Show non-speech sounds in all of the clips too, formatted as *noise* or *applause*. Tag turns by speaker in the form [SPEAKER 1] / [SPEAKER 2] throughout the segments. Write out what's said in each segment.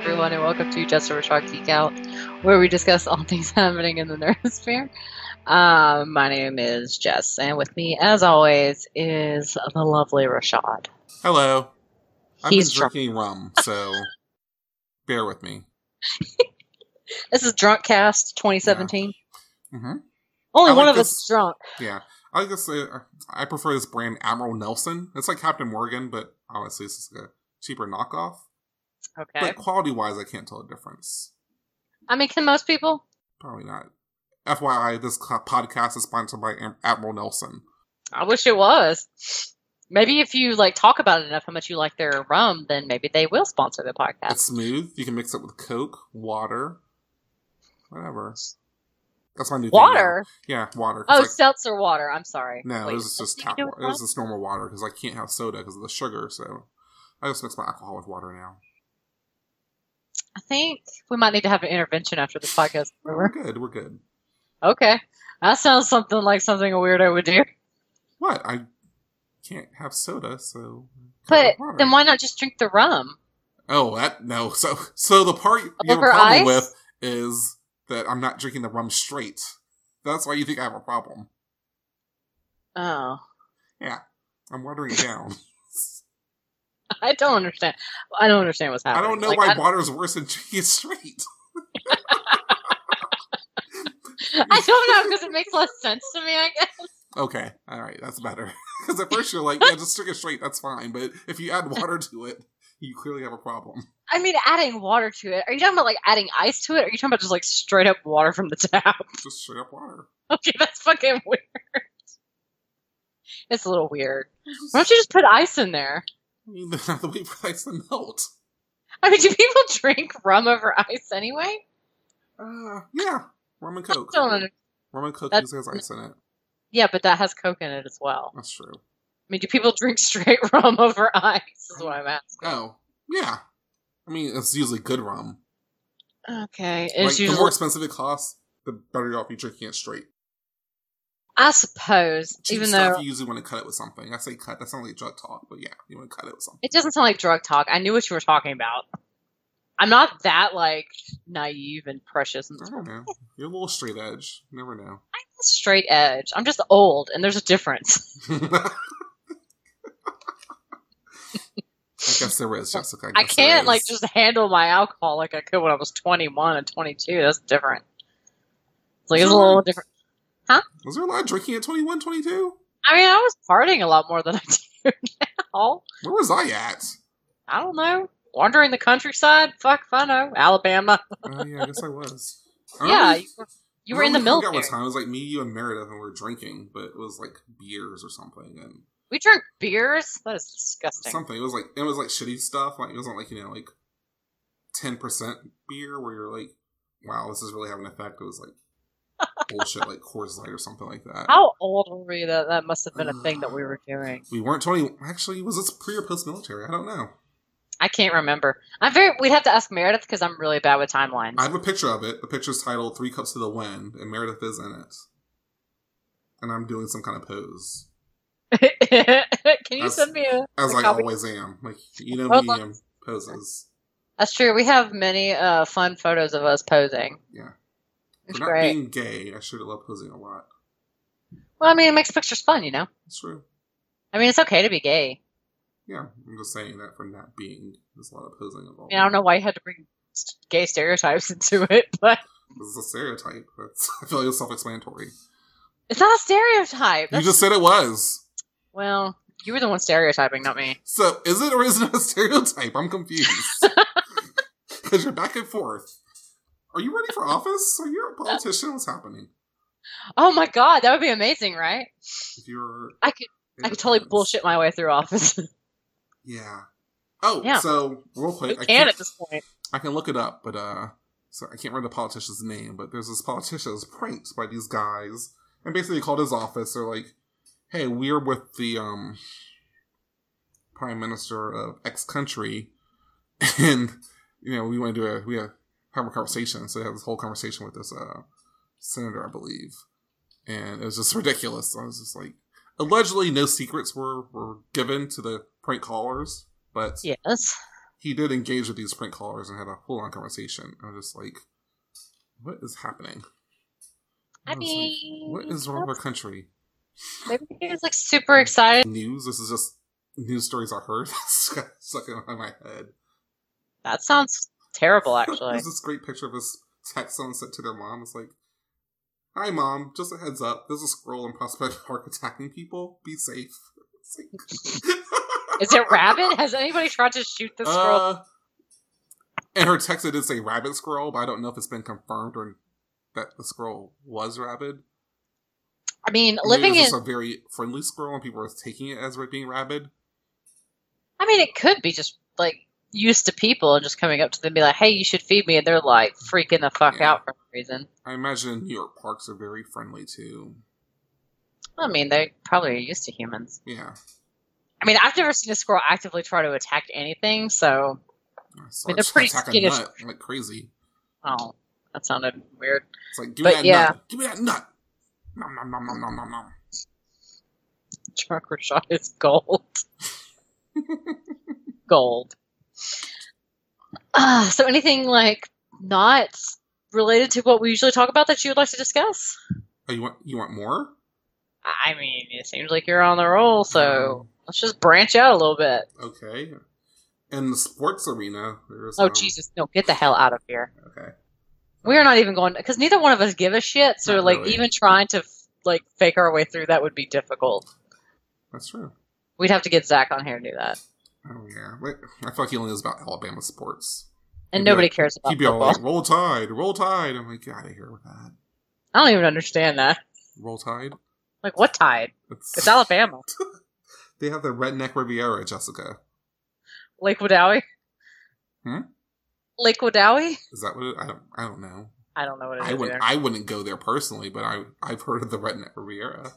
[SPEAKER 1] everyone, and welcome to Just a Rashad Geek Out, where we discuss all *laughs* things happening in the Nerdosphere. Um, my name is Jess, and with me, as always, is the lovely Rashad.
[SPEAKER 2] Hello. I've
[SPEAKER 1] He's
[SPEAKER 2] been
[SPEAKER 1] drunk.
[SPEAKER 2] drinking rum, so *laughs* bear with me.
[SPEAKER 1] This is Drunk Cast 2017.
[SPEAKER 2] hmm
[SPEAKER 1] Only
[SPEAKER 2] I
[SPEAKER 1] one
[SPEAKER 2] like
[SPEAKER 1] of us
[SPEAKER 2] this-
[SPEAKER 1] is drunk.
[SPEAKER 2] Yeah, I guess uh, I prefer this brand Admiral Nelson. It's like Captain Morgan, but honestly, it's a cheaper knockoff.
[SPEAKER 1] Okay.
[SPEAKER 2] But quality wise, I can't tell a difference.
[SPEAKER 1] I mean, can most people?
[SPEAKER 2] Probably not. FYI, this podcast is sponsored by Admiral Nelson.
[SPEAKER 1] I wish it was. Maybe if you like talk about it enough how much you like their rum, then maybe they will sponsor the podcast.
[SPEAKER 2] It's smooth. You can mix it with Coke, water, whatever. That's my new thing now.
[SPEAKER 1] Water?
[SPEAKER 2] Yeah, water.
[SPEAKER 1] Oh,
[SPEAKER 2] I-
[SPEAKER 1] seltzer water. I'm sorry.
[SPEAKER 2] No,
[SPEAKER 1] Wait,
[SPEAKER 2] this is just tap water. This is just normal water because I can't have soda because of the sugar. So I just mix my alcohol with water now.
[SPEAKER 1] I think we might need to have an intervention after this podcast.
[SPEAKER 2] We're good. We're good.
[SPEAKER 1] Okay. That sounds something like something a weirdo would do.
[SPEAKER 2] What? I can't have soda, so.
[SPEAKER 1] But then why not just drink the rum?
[SPEAKER 2] Oh, that no. So, so the part you have a problem
[SPEAKER 1] ice?
[SPEAKER 2] with is that I'm not drinking the rum straight. That's why you think I have a problem.
[SPEAKER 1] Oh.
[SPEAKER 2] Yeah, I'm watering it down. *laughs* *laughs*
[SPEAKER 1] I don't understand. I don't understand what's happening.
[SPEAKER 2] I don't know
[SPEAKER 1] Like,
[SPEAKER 2] why
[SPEAKER 1] I,
[SPEAKER 2] water is worse than drinking it straight.
[SPEAKER 1] I don't know because it makes less sense to me, I guess.
[SPEAKER 2] Okay, all right, that's better. *laughs* Because at first you're like, yeah, just drink it straight, that's fine. But if you add water to it, you clearly have a problem.
[SPEAKER 1] I mean, adding water to it. Are you talking about like adding ice to it? Or are you talking about just like straight up water from the tap? *laughs*
[SPEAKER 2] Just straight up water.
[SPEAKER 1] Okay, that's fucking weird. It's a little weird. Why don't you just put ice in there?
[SPEAKER 2] I mean, they have to wait for ice to melt.
[SPEAKER 1] I mean, do people drink rum over ice anyway?
[SPEAKER 2] Uh, yeah, rum and coke.
[SPEAKER 1] Don't under-
[SPEAKER 2] Rum and coke usually has ice in it.
[SPEAKER 1] yeah, but that has Coke in it as well.
[SPEAKER 2] That's true.
[SPEAKER 1] I mean, do people drink straight *laughs* rum over ice? Is what I'm asking.
[SPEAKER 2] Oh, yeah. I mean, it's usually good rum.
[SPEAKER 1] Okay,
[SPEAKER 2] Like,
[SPEAKER 1] it's
[SPEAKER 2] the more expensive it costs, the better off you drinking it straight.
[SPEAKER 1] I suppose,
[SPEAKER 2] Cheap
[SPEAKER 1] even
[SPEAKER 2] stuff,
[SPEAKER 1] though
[SPEAKER 2] you usually want to cut it with something. I say cut, that sounds like drug talk, but yeah, you want to cut it with something.
[SPEAKER 1] it doesn't sound like drug talk. I knew what you were talking about. I'm not that like naive and precious and
[SPEAKER 2] I don't know. You're a little straight edge. You never know.
[SPEAKER 1] I'm a straight edge. I'm just old, and there's a difference. *laughs*
[SPEAKER 2] I guess there is, Jessica.
[SPEAKER 1] I
[SPEAKER 2] there
[SPEAKER 1] can't like just handle my alcohol like I could when I was 21 and 22. That's different. It's like it's a little different.
[SPEAKER 2] Was there a lot of drinking at 21, 22?
[SPEAKER 1] I mean, I was partying a lot more than I do *laughs* now.
[SPEAKER 2] Where was I at?
[SPEAKER 1] I don't know. Wandering the countryside? Fuck if I know. Alabama.
[SPEAKER 2] Oh, *laughs* yeah, I guess I was. I
[SPEAKER 1] Yeah, you were, you were in the military.
[SPEAKER 2] What time. It was like me, you, and Meredith, and we were drinking, but it was like beers or something, and
[SPEAKER 1] We drank beers? That is disgusting.
[SPEAKER 2] something. It was like it was like shitty stuff. Like it wasn't like you know like ten percent beer where you're like, wow, this is really having an effect. It was like bullshit, like Coors Light or something like that.
[SPEAKER 1] How old were we that that must have been a thing that we were *sighs* doing?
[SPEAKER 2] We weren't twenty. Actually, was this pre or post military? I don't know.
[SPEAKER 1] I can't remember. I'm very. We'd have to ask Meredith because I'm really bad with timelines.
[SPEAKER 2] I have a picture of it. The picture's titled Three Cups to the Wind, and Meredith is in it. And I'm doing some kind of pose. *laughs*
[SPEAKER 1] Can you
[SPEAKER 2] As-
[SPEAKER 1] send me a?
[SPEAKER 2] As
[SPEAKER 1] a
[SPEAKER 2] I
[SPEAKER 1] copy?
[SPEAKER 2] always am. Like, you know me poses.
[SPEAKER 1] That's true. We have many uh, fun photos of us posing.
[SPEAKER 2] Yeah.
[SPEAKER 1] It's
[SPEAKER 2] For not
[SPEAKER 1] great.
[SPEAKER 2] being gay, I should have loved posing a lot.
[SPEAKER 1] Well, I mean, it makes pictures fun, you know.
[SPEAKER 2] It's true.
[SPEAKER 1] I mean, it's okay to be gay.
[SPEAKER 2] Yeah, I'm just saying that for not being, there's a lot of posing involved.
[SPEAKER 1] I, I don't know why you had to bring gay stereotypes *laughs* into it, but
[SPEAKER 2] This is a stereotype. That's, *laughs* I feel like it's self-explanatory.
[SPEAKER 1] it's not a stereotype.
[SPEAKER 2] You just said it was.
[SPEAKER 1] well, you were the one stereotyping, not me.
[SPEAKER 2] So, is it or is it a *laughs* stereotype? I'm confused. Because you're back and forth. Are you ready for office? Are you a *laughs* politician? What's happening?
[SPEAKER 1] Oh my god, that would be amazing, right?
[SPEAKER 2] If you're,
[SPEAKER 1] I could, I could totally bullshit my way through office. *laughs*
[SPEAKER 2] Yeah. Oh,
[SPEAKER 1] Yeah.
[SPEAKER 2] so real
[SPEAKER 1] Who
[SPEAKER 2] quick, I
[SPEAKER 1] can
[SPEAKER 2] can't,
[SPEAKER 1] at this point?
[SPEAKER 2] I can look it up, but uh, so I can't remember the politician's name. But there's this politician that's pranked by these guys, and basically called his office. They're like, "Hey, we're with the um prime minister of X country, *laughs* and you know we want to do a we have, have a conversation." So they have this whole conversation with this uh senator, I believe, and it was just *laughs* ridiculous. I was just like, allegedly, no secrets were were given to the prank callers, but
[SPEAKER 1] Yes.
[SPEAKER 2] he did engage with these prank callers and had a full on conversation. I was just like, what is happening?
[SPEAKER 1] I,
[SPEAKER 2] was like, what is wrong with our country?
[SPEAKER 1] maybe he was like super excited.
[SPEAKER 2] News. This is just news stories I heard *laughs* stuck in my head.
[SPEAKER 1] That sounds terrible, *laughs* actually.
[SPEAKER 2] There's this great picture of his text someone sent to their mom. It's like, "Hi, mom. Just a heads up. There's a squirrel in Prospect Park attacking people. Be safe." Like- *laughs*
[SPEAKER 1] Is it rabbit? Has anybody tried to shoot the squirrel?
[SPEAKER 2] Uh, and her text it did say rabbit squirrel, but I don't know if it's been confirmed or that the squirrel was rabid.
[SPEAKER 1] I mean,
[SPEAKER 2] Maybe
[SPEAKER 1] living in.
[SPEAKER 2] a very friendly squirrel, and people were taking it as being rabid.
[SPEAKER 1] I mean, it could be just like used to people and just coming up to them and be like, "Hey, you should feed me," and they're like freaking the fuck
[SPEAKER 2] Yeah.
[SPEAKER 1] out for no reason.
[SPEAKER 2] I imagine New York parks are very friendly too.
[SPEAKER 1] I mean, they probably are used to humans.
[SPEAKER 2] Yeah,
[SPEAKER 1] I mean, I've never seen a squirrel actively try to attack anything, so
[SPEAKER 2] I
[SPEAKER 1] mean, they're pretty
[SPEAKER 2] a
[SPEAKER 1] skittish.
[SPEAKER 2] like crazy.
[SPEAKER 1] oh, that sounded weird.
[SPEAKER 2] It's like, give me that
[SPEAKER 1] yeah.
[SPEAKER 2] nut. Give me that nut. Nom nom nom nom nom nom nom.
[SPEAKER 1] Trunk Rashad is gold. *laughs* gold. Uh, so anything like not related to what we usually talk about that you would like to discuss?
[SPEAKER 2] Oh, you want you want more?
[SPEAKER 1] I mean, it seems like you're on the roll, so let's just branch out a little bit.
[SPEAKER 2] Okay. In the sports arena, there's
[SPEAKER 1] Oh
[SPEAKER 2] um,
[SPEAKER 1] Jesus, no, get the hell out of here.
[SPEAKER 2] Okay.
[SPEAKER 1] We're not even going because neither one of us give a shit. So
[SPEAKER 2] Not
[SPEAKER 1] like
[SPEAKER 2] really.
[SPEAKER 1] even trying to like fake our way through that would be difficult.
[SPEAKER 2] That's true.
[SPEAKER 1] We'd have to get Zach on here to do that,
[SPEAKER 2] Oh yeah, Wait, I feel like he only knows about Alabama sports.
[SPEAKER 1] and
[SPEAKER 2] He'd
[SPEAKER 1] nobody
[SPEAKER 2] like-
[SPEAKER 1] cares about
[SPEAKER 2] He'd be all
[SPEAKER 1] football.
[SPEAKER 2] like, "Roll Tide, Roll Tide." I'm like, get out of here with that.
[SPEAKER 1] I don't even understand that.
[SPEAKER 2] Roll Tide.
[SPEAKER 1] Like what tide?
[SPEAKER 2] It's,
[SPEAKER 1] It's Alabama, *laughs*
[SPEAKER 2] they have the Redneck Riviera, Jessica.
[SPEAKER 1] Lake Wadawi.
[SPEAKER 2] Hmm?
[SPEAKER 1] Lake Wadawi.
[SPEAKER 2] Is that what? It, I don't. I don't know.
[SPEAKER 1] I don't know what it is.
[SPEAKER 2] I wouldn't. I wouldn't go there personally, but I I've heard of the Redneck Riviera.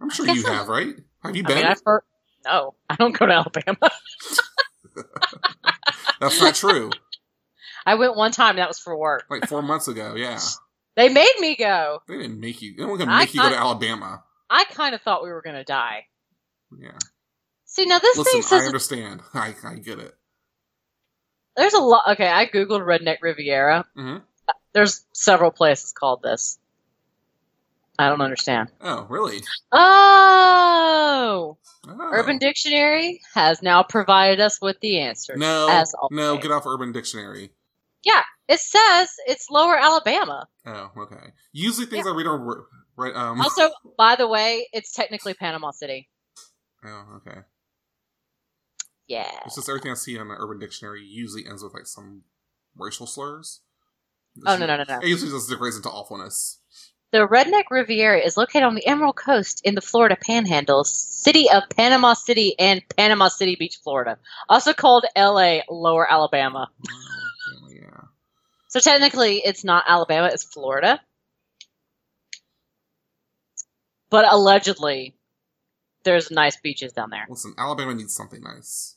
[SPEAKER 2] I'm sure you
[SPEAKER 1] I-
[SPEAKER 2] have, right? Have you
[SPEAKER 1] I
[SPEAKER 2] been?
[SPEAKER 1] mean, I've heard. No, I don't go to Alabama. *laughs*
[SPEAKER 2] That's not true.
[SPEAKER 1] I went one time. That was for work.
[SPEAKER 2] like four months ago, yeah.
[SPEAKER 1] They made me go.
[SPEAKER 2] They didn't make you. They weren't gonna
[SPEAKER 1] I
[SPEAKER 2] make you go to Alabama.
[SPEAKER 1] I kind of thought we were gonna die.
[SPEAKER 2] Yeah.
[SPEAKER 1] See, now this
[SPEAKER 2] Listen,
[SPEAKER 1] thing
[SPEAKER 2] I understand. I I get it.
[SPEAKER 1] there's a lot. Okay, I googled Redneck Riviera.
[SPEAKER 2] Mhm.
[SPEAKER 1] There's several places called this. I don't understand.
[SPEAKER 2] Oh, really?
[SPEAKER 1] Oh,
[SPEAKER 2] Oh.
[SPEAKER 1] Urban Dictionary has now provided us with the answer.
[SPEAKER 2] No,
[SPEAKER 1] as
[SPEAKER 2] no, get off Urban Dictionary.
[SPEAKER 1] Yeah, it says it's Lower Alabama.
[SPEAKER 2] Oh, okay. Usually things I read on right. Um.
[SPEAKER 1] Also, by the way, it's technically Panama City.
[SPEAKER 2] oh, okay.
[SPEAKER 1] Yeah.
[SPEAKER 2] It's just everything I see on the Urban Dictionary usually ends with like some racial slurs.
[SPEAKER 1] Oh no no no no.
[SPEAKER 2] It usually just degrades into awfulness.
[SPEAKER 1] The Redneck Riviera is located on the Emerald Coast in the Florida Panhandle, city of Panama City and Panama City Beach, Florida. Also called LA Lower Alabama.
[SPEAKER 2] Oh, yeah.
[SPEAKER 1] So technically it's not Alabama, it's Florida. But allegedly there's nice beaches down there.
[SPEAKER 2] Listen, Alabama needs something nice.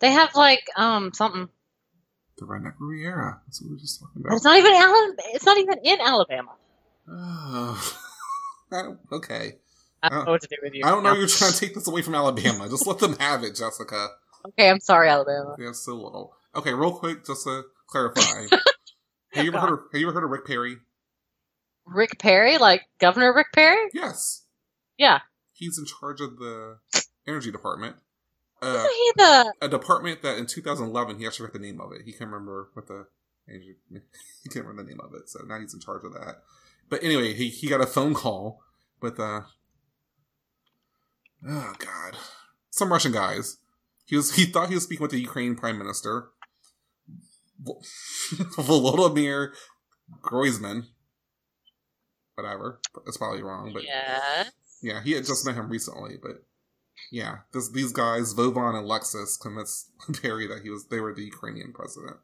[SPEAKER 1] They have like um something
[SPEAKER 2] The Redneck Riviera. That's what we were just talking about.
[SPEAKER 1] it's not even Alabama it's not even in Alabama. *sighs*
[SPEAKER 2] Oh. Okay.
[SPEAKER 1] I don't
[SPEAKER 2] Oh.
[SPEAKER 1] know what to do with you.
[SPEAKER 2] I don't know you're trying to *laughs* take this away from Alabama. Just let them have it, Jessica.
[SPEAKER 1] Okay, I'm sorry, Alabama.
[SPEAKER 2] Have so little. Okay, real quick, just to clarify. *laughs* have you ever heard of Have you ever heard of Rick Perry?
[SPEAKER 1] Rick Perry, like Governor Rick Perry?
[SPEAKER 2] Yes.
[SPEAKER 1] Yeah.
[SPEAKER 2] He's in charge of the energy department. Uh,
[SPEAKER 1] Isn't he the
[SPEAKER 2] a department that in 2011 he actually forgot the name of it. He can't remember what the he can't remember the name of it. So now he's in charge of that. But anyway, he he got a phone call with uh oh god some Russian guys. He was he thought he was speaking with the Ukraine prime minister Vol- *laughs* Volodymyr Groisman. Whatever, it's probably wrong, but
[SPEAKER 1] Yeah.
[SPEAKER 2] yeah, he had just met him recently, but yeah, this, these guys, Vovan and Lexus, convinced *laughs* Perry that he was they were the Ukrainian president.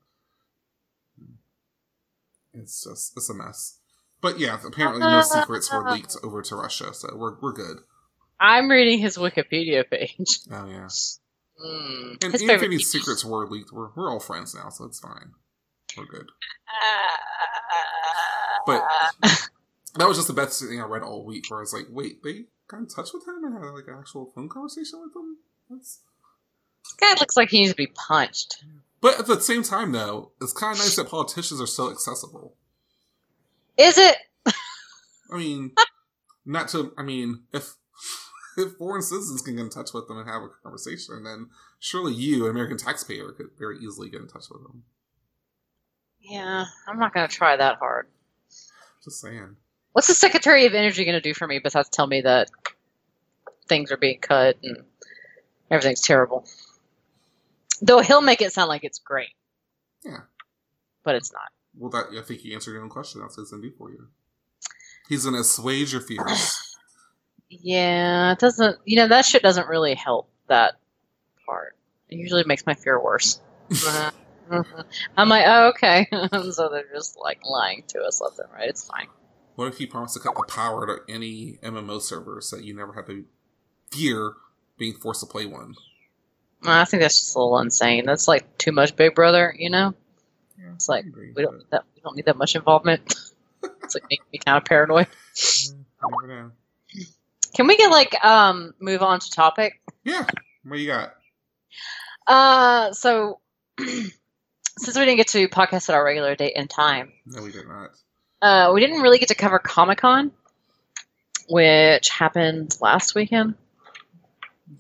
[SPEAKER 2] It's just it's a mess. But yeah, apparently no secrets were leaked over to Russia, so we're we're good.
[SPEAKER 1] I'm reading his Wikipedia page. *laughs*
[SPEAKER 2] Oh yeah,
[SPEAKER 1] Mm.
[SPEAKER 2] and
[SPEAKER 1] His
[SPEAKER 2] even if any secrets were leaked, we're we're all friends now, so it's fine. We're good. But *laughs* that was just the best thing I read all week. Where I was like, wait, they got in touch with him and had like an actual phone conversation with him. That's
[SPEAKER 1] This guy looks like he needs to be punched.
[SPEAKER 2] But at the same time, though, it's kind of nice that politicians are so accessible.
[SPEAKER 1] Is it?
[SPEAKER 2] I mean, not to. I mean, if *laughs* if foreign citizens can get in touch with them and have a conversation, then surely you, an American taxpayer, could very easily get in touch with them.
[SPEAKER 1] Yeah, I'm not going to try that hard.
[SPEAKER 2] Just saying.
[SPEAKER 1] What's the Secretary of Energy going to do for me besides tell me that things are being cut and everything's terrible? Though he'll make it sound like it's great.
[SPEAKER 2] Yeah.
[SPEAKER 1] But it's not.
[SPEAKER 2] Well, that I think you answered your own question. That's gonna do for you. He's gonna assuage your fears. *sighs*
[SPEAKER 1] Yeah, it doesn't. You know that shit doesn't really help that part. It usually makes my fear worse. *laughs* *laughs* I'm like, oh, okay. *laughs* so they're just like lying to us left and right. It's fine.
[SPEAKER 2] What if he promised to cut the power to any MMO server so that you never have to fear being forced to play one?
[SPEAKER 1] I think that's just a little insane. That's like too much Big Brother, you know.
[SPEAKER 2] Yeah,
[SPEAKER 1] It's like we don't need that. We don't need that much involvement. *laughs* it's like making me kind of paranoid.
[SPEAKER 2] Yeah, you never know.
[SPEAKER 1] Can we get like um move on to topic?
[SPEAKER 2] Yeah. What you got?
[SPEAKER 1] Uh, so *clears throat* since we didn't get to podcast at our regular date and time,
[SPEAKER 2] No, we did not.
[SPEAKER 1] uh, we didn't really get to cover Comic Con, which happened last weekend,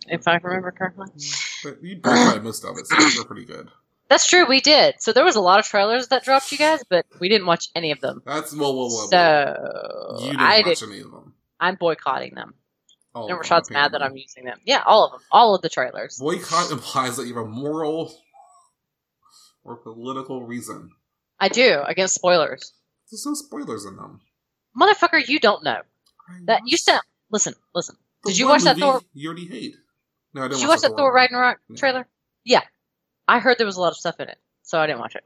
[SPEAKER 1] if I remember correctly.
[SPEAKER 2] But you boycotted most of it, so you're pretty good.
[SPEAKER 1] That's true, we did. So there was a lot of trailers that dropped, you guys, but we didn't watch any of them.
[SPEAKER 2] That's whoa, whoa, whoa. whoa.
[SPEAKER 1] So
[SPEAKER 2] you didn't
[SPEAKER 1] I
[SPEAKER 2] watch
[SPEAKER 1] did.
[SPEAKER 2] any of them.
[SPEAKER 1] I'm boycotting them.
[SPEAKER 2] All
[SPEAKER 1] And
[SPEAKER 2] of
[SPEAKER 1] Rashad's mad that I'm using them. Yeah, all of them, all of the trailers.
[SPEAKER 2] Boycott implies that you have a moral or political reason.
[SPEAKER 1] I do against spoilers,
[SPEAKER 2] There's no spoilers in them.
[SPEAKER 1] motherfucker. You don't know that. You said, listen, listen.
[SPEAKER 2] the
[SPEAKER 1] did you watch that Thor-
[SPEAKER 2] You already hate. No, I didn't
[SPEAKER 1] Did you
[SPEAKER 2] watch
[SPEAKER 1] watch that Thor Ragnarok
[SPEAKER 2] No.
[SPEAKER 1] trailer? Yeah, I heard there was a lot of stuff in it, so I didn't watch it.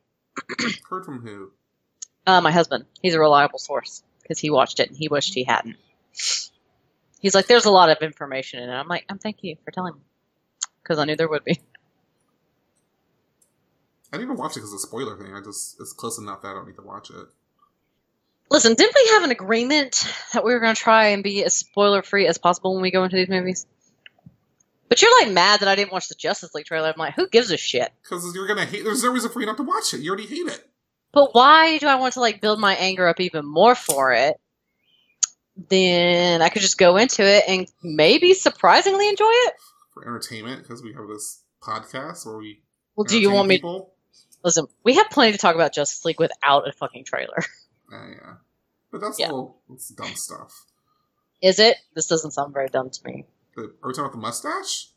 [SPEAKER 1] *clears throat*
[SPEAKER 2] Heard from who?
[SPEAKER 1] Uh, my husband, he's a reliable source because he watched it and he wished he hadn't. He's like, "There's a lot of information in it." I'm like, "I'm thank you for telling me," because I knew there would be.
[SPEAKER 2] I didn't even watch it because of the spoiler thing. I just it's close enough that I don't need to watch it.
[SPEAKER 1] Listen, didn't we have an agreement that we were going to try and be as spoiler free as possible when we go into these movies? But you're like mad that I didn't watch the Justice League trailer. I'm like, who gives a shit?
[SPEAKER 2] Because you're gonna hate. There's no reason for you not to watch it. You already hate it.
[SPEAKER 1] But why do I want to like build my anger up even more for it? Then I could just go into it and maybe surprisingly enjoy it.
[SPEAKER 2] for entertainment because we have this podcast where we.
[SPEAKER 1] Well, do you want me?
[SPEAKER 2] People.
[SPEAKER 1] Listen, we have plenty to talk about Justice League without a fucking trailer. *laughs*
[SPEAKER 2] Uh, yeah, but that's
[SPEAKER 1] Yeah.
[SPEAKER 2] a little that's dumb stuff.
[SPEAKER 1] Is it? This doesn't sound very dumb to me.
[SPEAKER 2] The, are we talking about the mustache?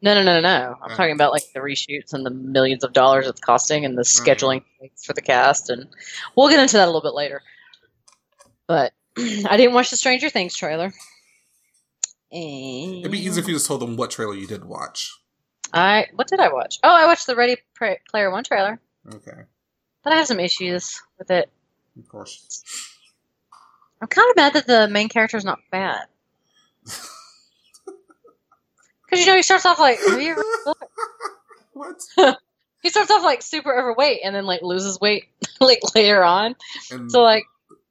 [SPEAKER 1] No, no, no, no, no. I'm
[SPEAKER 2] Yeah.
[SPEAKER 1] talking about like the reshoots and the millions of dollars it's costing and the oh. scheduling things for the cast, and we'll get into that a little bit later. But *clears throat* I didn't watch the Stranger Things trailer. And
[SPEAKER 2] It'd be easier if you just told them what trailer you did watch.
[SPEAKER 1] I what did I watch? Oh, I watched the Ready Player One trailer,
[SPEAKER 2] Okay,
[SPEAKER 1] but I have some issues with it.
[SPEAKER 2] of course.
[SPEAKER 1] I'm kind of mad that the main character is not fat. *laughs* Because you know he starts off like have you ever
[SPEAKER 2] what? *laughs*
[SPEAKER 1] he starts off like super overweight and then like loses weight *laughs* like later on.
[SPEAKER 2] And
[SPEAKER 1] So like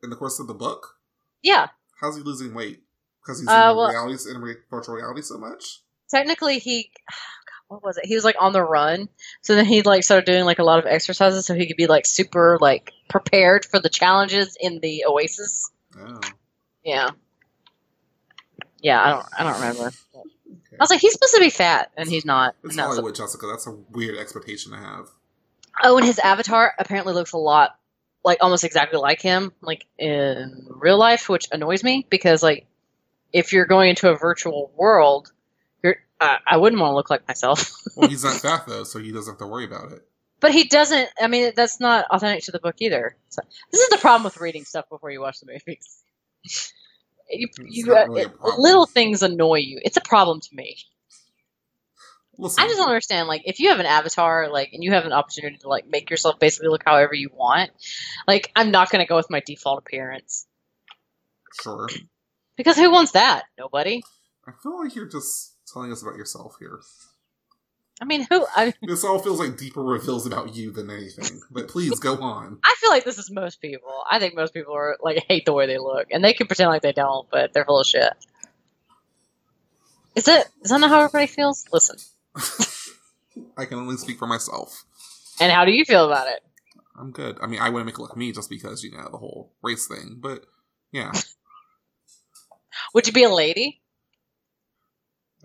[SPEAKER 2] in the course of the book,
[SPEAKER 1] yeah,
[SPEAKER 2] how's he losing weight? Because he's
[SPEAKER 1] Uh,
[SPEAKER 2] in
[SPEAKER 1] well-
[SPEAKER 2] reality in virtual reality so much.
[SPEAKER 1] technically he *sighs* what was it? He was like on the run. So then he like started doing like a lot of exercises so he could be like super like prepared for the challenges in the oasis.
[SPEAKER 2] Oh,
[SPEAKER 1] Yeah. Yeah, I don't I don't remember. I was like, he's supposed to be fat and he's not.
[SPEAKER 2] It's
[SPEAKER 1] And that's-
[SPEAKER 2] Hollywood, Jessica. That's a weird expectation to have.
[SPEAKER 1] Oh, and his avatar apparently looks a lot like almost exactly like him, like in real life, which annoys me because like if you're going into a virtual world, you're I, I wouldn't want to look like myself. *laughs*
[SPEAKER 2] Well, he's not fat though, so he doesn't have to worry about it.
[SPEAKER 1] but he doesn't. I mean, that's not authentic to the book either. So, this is the problem with reading stuff before you watch the movies. *laughs* You, you, uh,
[SPEAKER 2] really a
[SPEAKER 1] it-
[SPEAKER 2] problem.
[SPEAKER 1] little things annoy you. It's a problem to me.
[SPEAKER 2] Listen,
[SPEAKER 1] I just don't understand. Like, if you have an avatar, like, and you have an opportunity to like make yourself basically look however you want, like, I'm not going to go with my default appearance
[SPEAKER 2] sure.
[SPEAKER 1] because who wants that? Nobody.
[SPEAKER 2] I feel like you're just telling us about yourself here.
[SPEAKER 1] I mean, who? I,
[SPEAKER 2] This all feels like deeper reveals about you than anything. But please go on.
[SPEAKER 1] I feel like this is most people. I think most people are like hate the way they look, and they can pretend like they don't, but they're full of shit. Is that is that not how everybody feels? Listen, *laughs*
[SPEAKER 2] I can only speak for myself.
[SPEAKER 1] And how do you feel about it?
[SPEAKER 2] I'm good. I mean, I wouldn't make it look me just because you know the whole race thing, but yeah, *laughs*
[SPEAKER 1] Would you be a lady?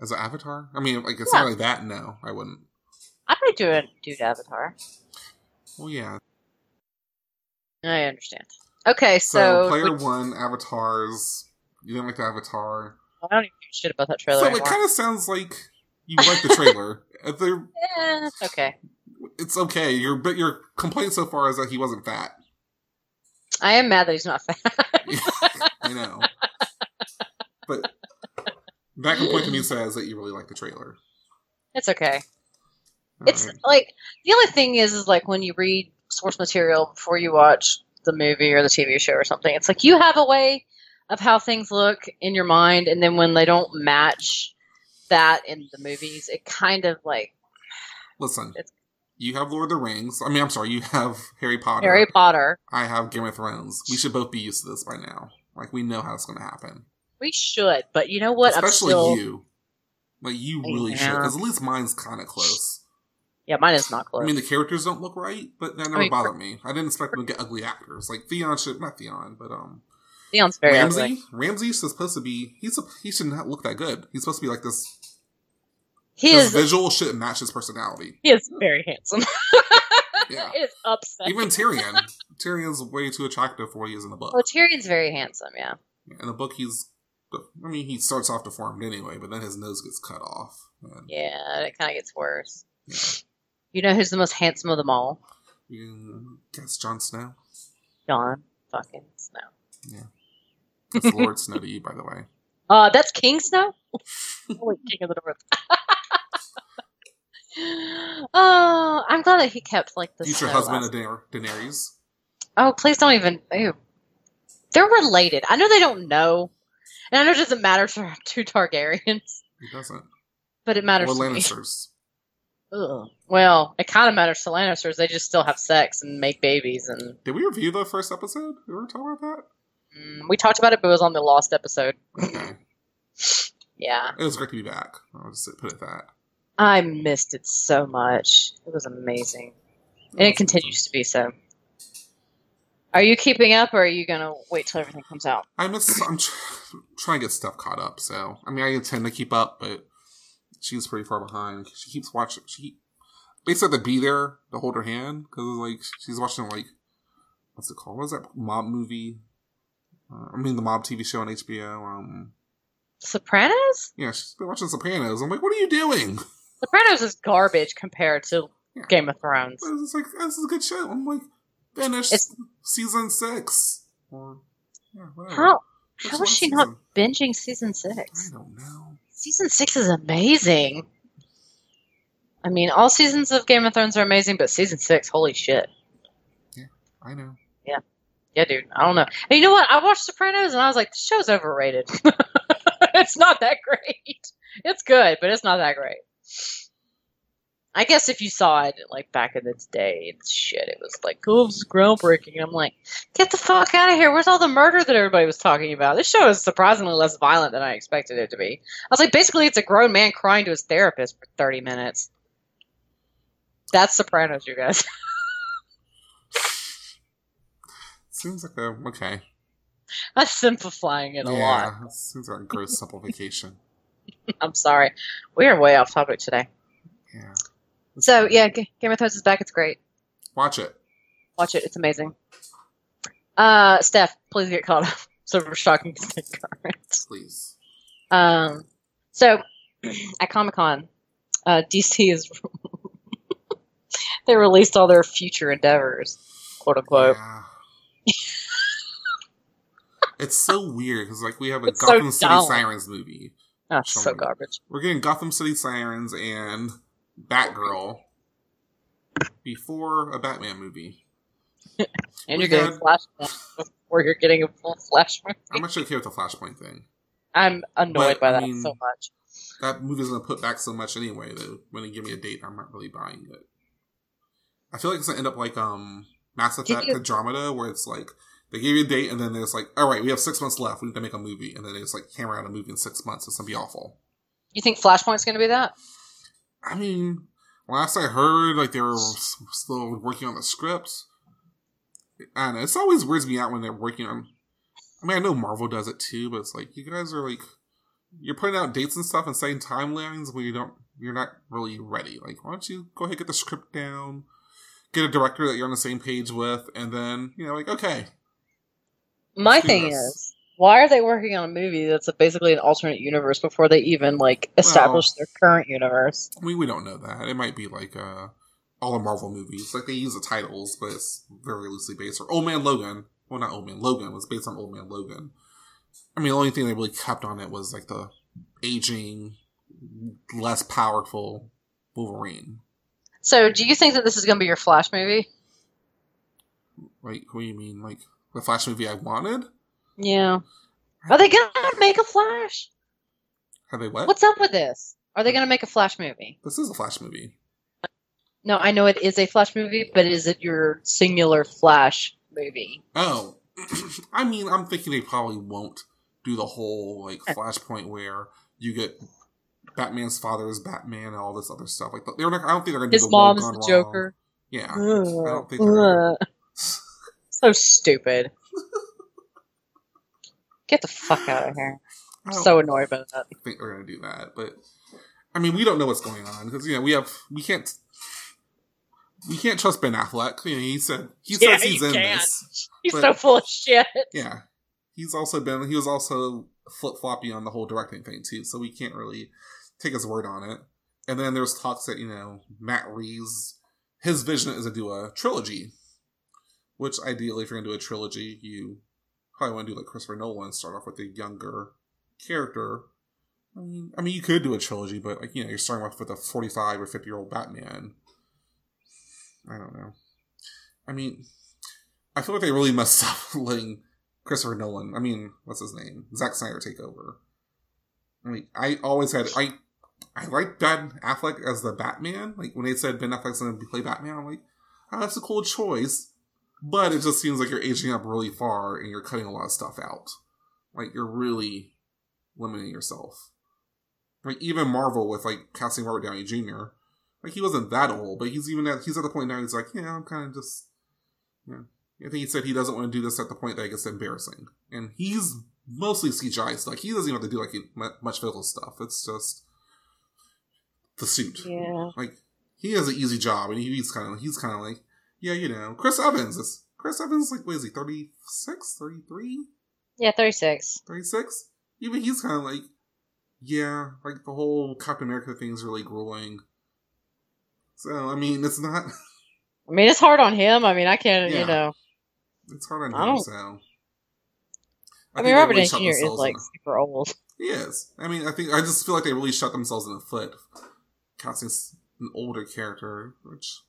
[SPEAKER 2] As an avatar, I mean, like it's
[SPEAKER 1] Yeah.
[SPEAKER 2] not like that. No, I wouldn't.
[SPEAKER 1] I might do a dude avatar.
[SPEAKER 2] Well, yeah.
[SPEAKER 1] I understand. Okay,
[SPEAKER 2] So,
[SPEAKER 1] so,
[SPEAKER 2] player
[SPEAKER 1] would-
[SPEAKER 2] one avatars. You didn't like the avatar.
[SPEAKER 1] I don't even give a shit about that trailer
[SPEAKER 2] So it kind of sounds like you like the trailer. *laughs* Uh,
[SPEAKER 1] Eh, it's okay.
[SPEAKER 2] it's okay. Your but your complaint so far is that he wasn't fat.
[SPEAKER 1] I am mad that he's not fat. *laughs*
[SPEAKER 2] I know. *laughs* But that complaint to me says that you really like the trailer.
[SPEAKER 1] it's okay.
[SPEAKER 2] All
[SPEAKER 1] It's
[SPEAKER 2] right.
[SPEAKER 1] like the only thing is, is like when you read source material before you watch the movie or the TV show or something. It's like you have a way of how things look in your mind, and then when they don't match that in the movies, it kind of like
[SPEAKER 2] Listen, you have Lord of the Rings. I mean, I'm sorry, you have Harry Potter.
[SPEAKER 1] Harry Potter.
[SPEAKER 2] I have Game of Thrones. We should both be used to this by now. Like we know how it's going to happen.
[SPEAKER 1] We should, but you know what?
[SPEAKER 2] Especially
[SPEAKER 1] still
[SPEAKER 2] you. Like you really should, because at least mine's kind of close.
[SPEAKER 1] yeah, mine is not close.
[SPEAKER 2] I mean, the characters don't look right, but that never
[SPEAKER 1] mean,
[SPEAKER 2] bothered me. I didn't expect them to get ugly actors. Like Theon should, not Theon, but um,
[SPEAKER 1] Leon's very
[SPEAKER 2] Ramsay.
[SPEAKER 1] ugly.
[SPEAKER 2] Ramsay's supposed to be. He's a, he should not look that good. He's supposed to be like this. His visual shouldn't match his personality.
[SPEAKER 1] he is very handsome. *laughs*
[SPEAKER 2] Yeah.
[SPEAKER 1] it is upsetting.
[SPEAKER 2] Even Tyrion. Tyrion's way too attractive for what he is in the book.
[SPEAKER 1] well, Tyrion's very handsome. Yeah.
[SPEAKER 2] In the book, he's. I mean, he starts off deformed anyway, but then his nose gets cut off. And,
[SPEAKER 1] Yeah, it kind of gets worse.
[SPEAKER 2] yeah.
[SPEAKER 1] You know who's the most handsome of them all?
[SPEAKER 2] You guess Jon Snow?
[SPEAKER 1] Jon fucking Snow. Yeah.
[SPEAKER 2] That's Lord Snow to you, by the way. *laughs*
[SPEAKER 1] Uh, that's King Snow. *laughs* Holy King of the North. oh, *laughs* I'm glad that he kept like the
[SPEAKER 2] Future husband
[SPEAKER 1] last-
[SPEAKER 2] of Daener- Daenerys.
[SPEAKER 1] Oh, please don't even. Ew. They're related. I know they don't know, and I know it doesn't matter to two Targaryens,
[SPEAKER 2] He doesn't.
[SPEAKER 1] but it matters
[SPEAKER 2] Or
[SPEAKER 1] to me.
[SPEAKER 2] Lannisters.
[SPEAKER 1] Ugh. Well, it kind of matters to Lannisters. They just still have sex and make babies, and
[SPEAKER 2] Did we review the first episode? Did we ever talk about that?
[SPEAKER 1] mm, we talked about it, but it was on the Lost episode.
[SPEAKER 2] Okay. *laughs*
[SPEAKER 1] Yeah,
[SPEAKER 2] it was great to be back. I'll just put it that.
[SPEAKER 1] I missed it so much. It was amazing, and it continues to be so. Are you keeping up, or are you gonna wait till everything comes out?
[SPEAKER 2] I miss. I'm tr- trying to get stuff caught up. So I mean, I intend to keep up, but she's pretty far behind. She keeps watching. She basically to be there to hold her hand because like she's watching like what's it called? What's that mob movie? Uh, I mean, the mob TV show on HBO. Um,
[SPEAKER 1] Sopranos?
[SPEAKER 2] yeah, she's been watching Sopranos. I'm like, what are you doing?
[SPEAKER 1] Sopranos is garbage compared to
[SPEAKER 2] Yeah.
[SPEAKER 1] Game of Thrones.
[SPEAKER 2] It's like this is a good show. I'm like, finish
[SPEAKER 1] It's-
[SPEAKER 2] season six or yeah.
[SPEAKER 1] How
[SPEAKER 2] Just
[SPEAKER 1] how is she not binging season six?
[SPEAKER 2] I don't know.
[SPEAKER 1] Season six is amazing. I mean, all seasons of Game of Thrones are amazing, but season six, holy shit.
[SPEAKER 2] Yeah, I know.
[SPEAKER 1] Yeah, dude. I don't know. And you know what? I watched Sopranos and I was like, the show's overrated. *laughs* it's not that great. It's good, but it's not that great. I guess if you saw it like back in its day, it's shit. It was like, oh, this is groundbreaking. And I'm like, get the fuck out of here. Where's all the murder that everybody was talking about? This show is surprisingly less violent than I expected it to be. I was like, basically, it's a grown man crying to his therapist for 30 minutes. That's Sopranos, you guys. *laughs*
[SPEAKER 2] Seems like a okay.
[SPEAKER 1] I'm simplifying it a lot.
[SPEAKER 2] it seems like a gross simplification. *laughs*
[SPEAKER 1] I'm sorry. We are way off topic today.
[SPEAKER 2] Yeah.
[SPEAKER 1] So yeah, G- Game of Thrones is back. It's great.
[SPEAKER 2] Watch it.
[SPEAKER 1] Watch it. It's amazing. Uh, Steph, please get caught up. *laughs* So we're shocking to stay current.
[SPEAKER 2] Please.
[SPEAKER 1] Um, so *clears throat* at Comic Con, uh, DC is *laughs* they released all their future endeavors, quote unquote.
[SPEAKER 2] Yeah. *laughs* it's so weird because like we have a
[SPEAKER 1] It's so
[SPEAKER 2] Gotham City
[SPEAKER 1] dumb.
[SPEAKER 2] Sirens movie.
[SPEAKER 1] Oh, so garbage.
[SPEAKER 2] We're getting Gotham City Sirens and Batgirl before a Batman movie.
[SPEAKER 1] And
[SPEAKER 2] We
[SPEAKER 1] you're getting
[SPEAKER 2] had-
[SPEAKER 1] Flashpoint before you're getting a full Flashpoint.
[SPEAKER 2] I'm actually okay with the Flashpoint thing.
[SPEAKER 1] I'm annoyed
[SPEAKER 2] But,
[SPEAKER 1] by
[SPEAKER 2] I
[SPEAKER 1] that
[SPEAKER 2] mean-
[SPEAKER 1] so much.
[SPEAKER 2] That movie's gonna put back so much anyway that when they give me a date, I'm not really buying it. I feel like it's gonna end up like um Mass Effect
[SPEAKER 1] you-
[SPEAKER 2] Andromeda, where it's like they give you a date and then there's like, all right, we have six months left, we need to make a movie, and then they just like hammer out a movie in six months. It's gonna be awful.
[SPEAKER 1] You think Flashpoint's going to be that?
[SPEAKER 2] I mean, last I heard, like they were s- still working on the script. And it's always weirds me out when they're working on. I mean, I know Marvel does it too, but it's like you guys are like you're putting out dates and stuff and setting timelines when you don't, you're not really ready. Like, why don't you go ahead and get the script down, get a director that you're on the same page with, and then you know, like, okay,
[SPEAKER 1] My thing
[SPEAKER 2] this.
[SPEAKER 1] is, why are they working on a movie that's basically an alternate universe before they even like establish their current universe?
[SPEAKER 2] I mean, we don't know that. It might be like uh, all the Marvel movies. Like they use the titles, but it's very loosely based. Or Old Man Logan. Well, not Old Man Logan. was based on Old Man Logan. I mean, the only thing they really kept on it was like the aging, less powerful Wolverine.
[SPEAKER 1] So, do you think that this is going to be your Flash movie?
[SPEAKER 2] Like, what do you mean? Like the Flash movie I wanted?
[SPEAKER 1] Yeah. Are they going to make a Flash?
[SPEAKER 2] Have they what?
[SPEAKER 1] What's up with this? Are they going to make a Flash movie?
[SPEAKER 2] This is a Flash movie.
[SPEAKER 1] No, I know it is a Flash movie, but is it your singular Flash movie?
[SPEAKER 2] Oh, *clears throat* I mean, I'm thinking they probably won't do the whole like Flashpoint where you get Batman's father is Batman and all this other stuff. Like they're not. I don't think they're gonna do
[SPEAKER 1] His
[SPEAKER 2] the
[SPEAKER 1] mom
[SPEAKER 2] world
[SPEAKER 1] is the
[SPEAKER 2] wrong.
[SPEAKER 1] Joker.
[SPEAKER 2] Yeah,
[SPEAKER 1] Ugh,
[SPEAKER 2] don't think they're- *laughs*
[SPEAKER 1] So stupid. Get the fuck out of *sighs* here. I'm
[SPEAKER 2] oh.
[SPEAKER 1] so annoyed by that.
[SPEAKER 2] I think we're gonna do that. But I mean, we don't know what's going on because you know we have we can't we can't trust Ben Affleck. You know, he said he
[SPEAKER 1] Yeah,
[SPEAKER 2] says he's in
[SPEAKER 1] can't.
[SPEAKER 2] this.
[SPEAKER 1] He's so full of shit.
[SPEAKER 2] Yeah, he's also been he was also flip floppy on the whole directing thing too, so we can't really take his word on it. And then there's talks that you know Matt Reeves, his vision is to do a trilogy, which ideally, if you're gonna do a trilogy, you probably want to do like Christopher Nolan, start off with a younger character. I mean, I mean, you could do a trilogy, but like you know, you're starting off with a 45 or 50 year old Batman. I don't know. I mean, I feel like they really messed *laughs* up letting Christopher Nolan. I mean, what's his name? Zack Snyder take over. I mean, I always had I I like Ben Affleck as the Batman. Like when they said Ben Affleck's to play Batman, I'm like, oh, that's a cool choice. But it just seems like you're aging up really far and you're cutting a lot of stuff out. Like you're really limiting yourself. Like even Marvel with like casting Robert Downey Jr. Like he wasn't that old, but he's even at he's at the point now. He's like, yeah, I'm kind of just, yeah. I think he said he doesn't want to do this at the point that it gets embarrassing, and he's mostly CGI. Like he doesn't even have to do like much physical stuff. It's just the suit.
[SPEAKER 1] Yeah.
[SPEAKER 2] Like he has an easy job, and he's kind of he's kind of like, yeah, you know, Chris Evans is Chris Evans like what is he 36, 33?
[SPEAKER 1] Yeah, 36.
[SPEAKER 2] 36? Even he's kind of like, yeah, like the whole Captain America thing is really grueling. So I mean, it's not. *laughs*
[SPEAKER 1] I mean, it's hard on him. I mean, I can't,
[SPEAKER 2] Yeah.
[SPEAKER 1] you know.
[SPEAKER 2] It's hard
[SPEAKER 1] I
[SPEAKER 2] on him.
[SPEAKER 1] don't-
[SPEAKER 2] So
[SPEAKER 1] I,
[SPEAKER 2] think
[SPEAKER 1] mean, Robert
[SPEAKER 2] really
[SPEAKER 1] Downey is like super old. *laughs*
[SPEAKER 2] He is. I mean, I think I just feel like they really shot themselves in the foot, casting an older character. Which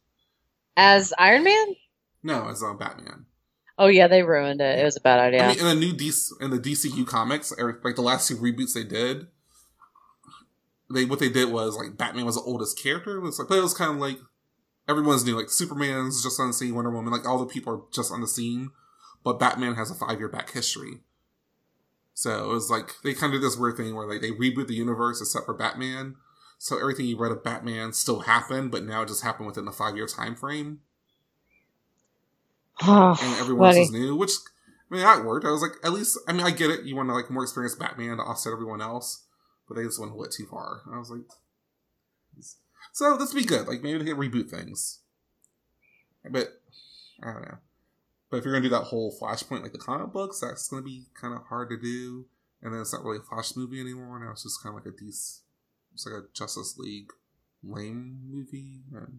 [SPEAKER 1] As Iron Man?
[SPEAKER 2] no, as uh, Batman.
[SPEAKER 1] Oh, yeah, they ruined it. It was a bad idea.
[SPEAKER 2] I mean, in the new DC in the DCU comics, er, like the last two reboots they did, they what they did was like Batman was the oldest character. It was like, but it was kind of like everyone's new. Like Superman's just on the scene, Wonder Woman, like all the people are just on the scene, but Batman has a five year back history. So it was like they kind of did this weird thing where like they reboot the universe except for Batman. So everything you read of Batman still happened, but now it just happened within the five year time frame
[SPEAKER 1] Oh, *sighs*
[SPEAKER 2] and everyone else is new, which I mean that worked. I was like, at least I mean I get it. You want to like more experienced Batman to offset everyone else, but they just went a little too far. And I was like, so this be good. Like maybe they can reboot things, but I don't know. But if you're gonna do that whole Flashpoint like the comic books, that's gonna be kind of hard to do. And then it's not really a Flash movie anymore. Now it's just kind of like a decent, it's like a Justice League lame movie. And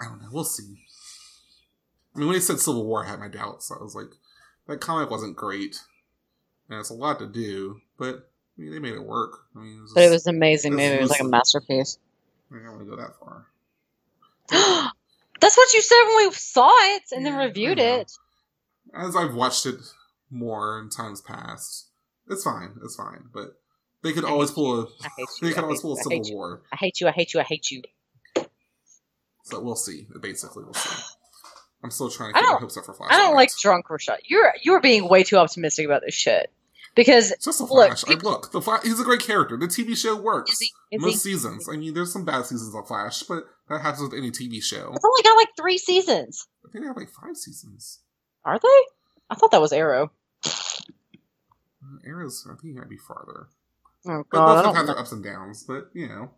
[SPEAKER 2] I don't know. We'll see. I mean, when he said Civil War, I had my doubts. I was like, that comic wasn't great, and it's a lot to do, but I mean, they made it work. I mean, it was
[SPEAKER 1] But it was an amazing
[SPEAKER 2] this
[SPEAKER 1] movie. It was like a masterpiece.
[SPEAKER 2] I don't want to go that far. *gasps*
[SPEAKER 1] That's what you said when we saw it and then
[SPEAKER 2] Yeah, I
[SPEAKER 1] reviewed it.
[SPEAKER 2] As I've watched it more in times past, it's fine. It's fine, but they could
[SPEAKER 1] I
[SPEAKER 2] always pull a
[SPEAKER 1] I
[SPEAKER 2] they could
[SPEAKER 1] I
[SPEAKER 2] always pull a.
[SPEAKER 1] I
[SPEAKER 2] Civil
[SPEAKER 1] hate you.
[SPEAKER 2] War.
[SPEAKER 1] I hate you. I hate you. I hate you.
[SPEAKER 2] So we'll see. Basically, we'll see. I'm still trying to
[SPEAKER 1] I
[SPEAKER 2] keep my hopes up for Flash.
[SPEAKER 1] I don't like drunk Rashad. You're you're being way too optimistic about this shit. because
[SPEAKER 2] It's just a
[SPEAKER 1] Look,
[SPEAKER 2] Flash. Like, look, the Flash. He's a great character. The TV show works.
[SPEAKER 1] is he, is
[SPEAKER 2] Most
[SPEAKER 1] he,
[SPEAKER 2] seasons. I mean, there's some bad seasons of Flash, but that happens with any TV show.
[SPEAKER 1] it's only got like three seasons.
[SPEAKER 2] I think they have like five seasons.
[SPEAKER 1] Are they? I thought that was Arrow.
[SPEAKER 2] Uh, Arrow's, I think it might be farther.
[SPEAKER 1] Oh god,
[SPEAKER 2] both have their ups and downs. But you know,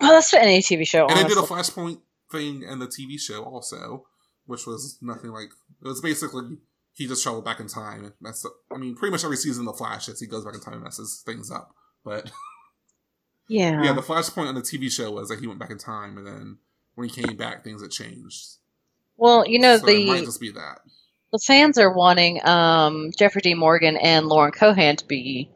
[SPEAKER 1] Oh, that's for any TV show.
[SPEAKER 2] and they did a. Flashpoint thing in the TV show also, which was nothing like. It was basically he just traveled back in time. and messed up. I mean, pretty much every season of the Flash is he goes back in time and messes things up. But *laughs*
[SPEAKER 1] yeah.
[SPEAKER 2] yeah, the Flashpoint on the TV show was that he went back in time, and then when he came back, things had changed.
[SPEAKER 1] well, you know
[SPEAKER 2] so it might
[SPEAKER 1] the
[SPEAKER 2] just be that.
[SPEAKER 1] the fans are wanting um, Jeffrey Dean Morgan and Lauren Cohan to be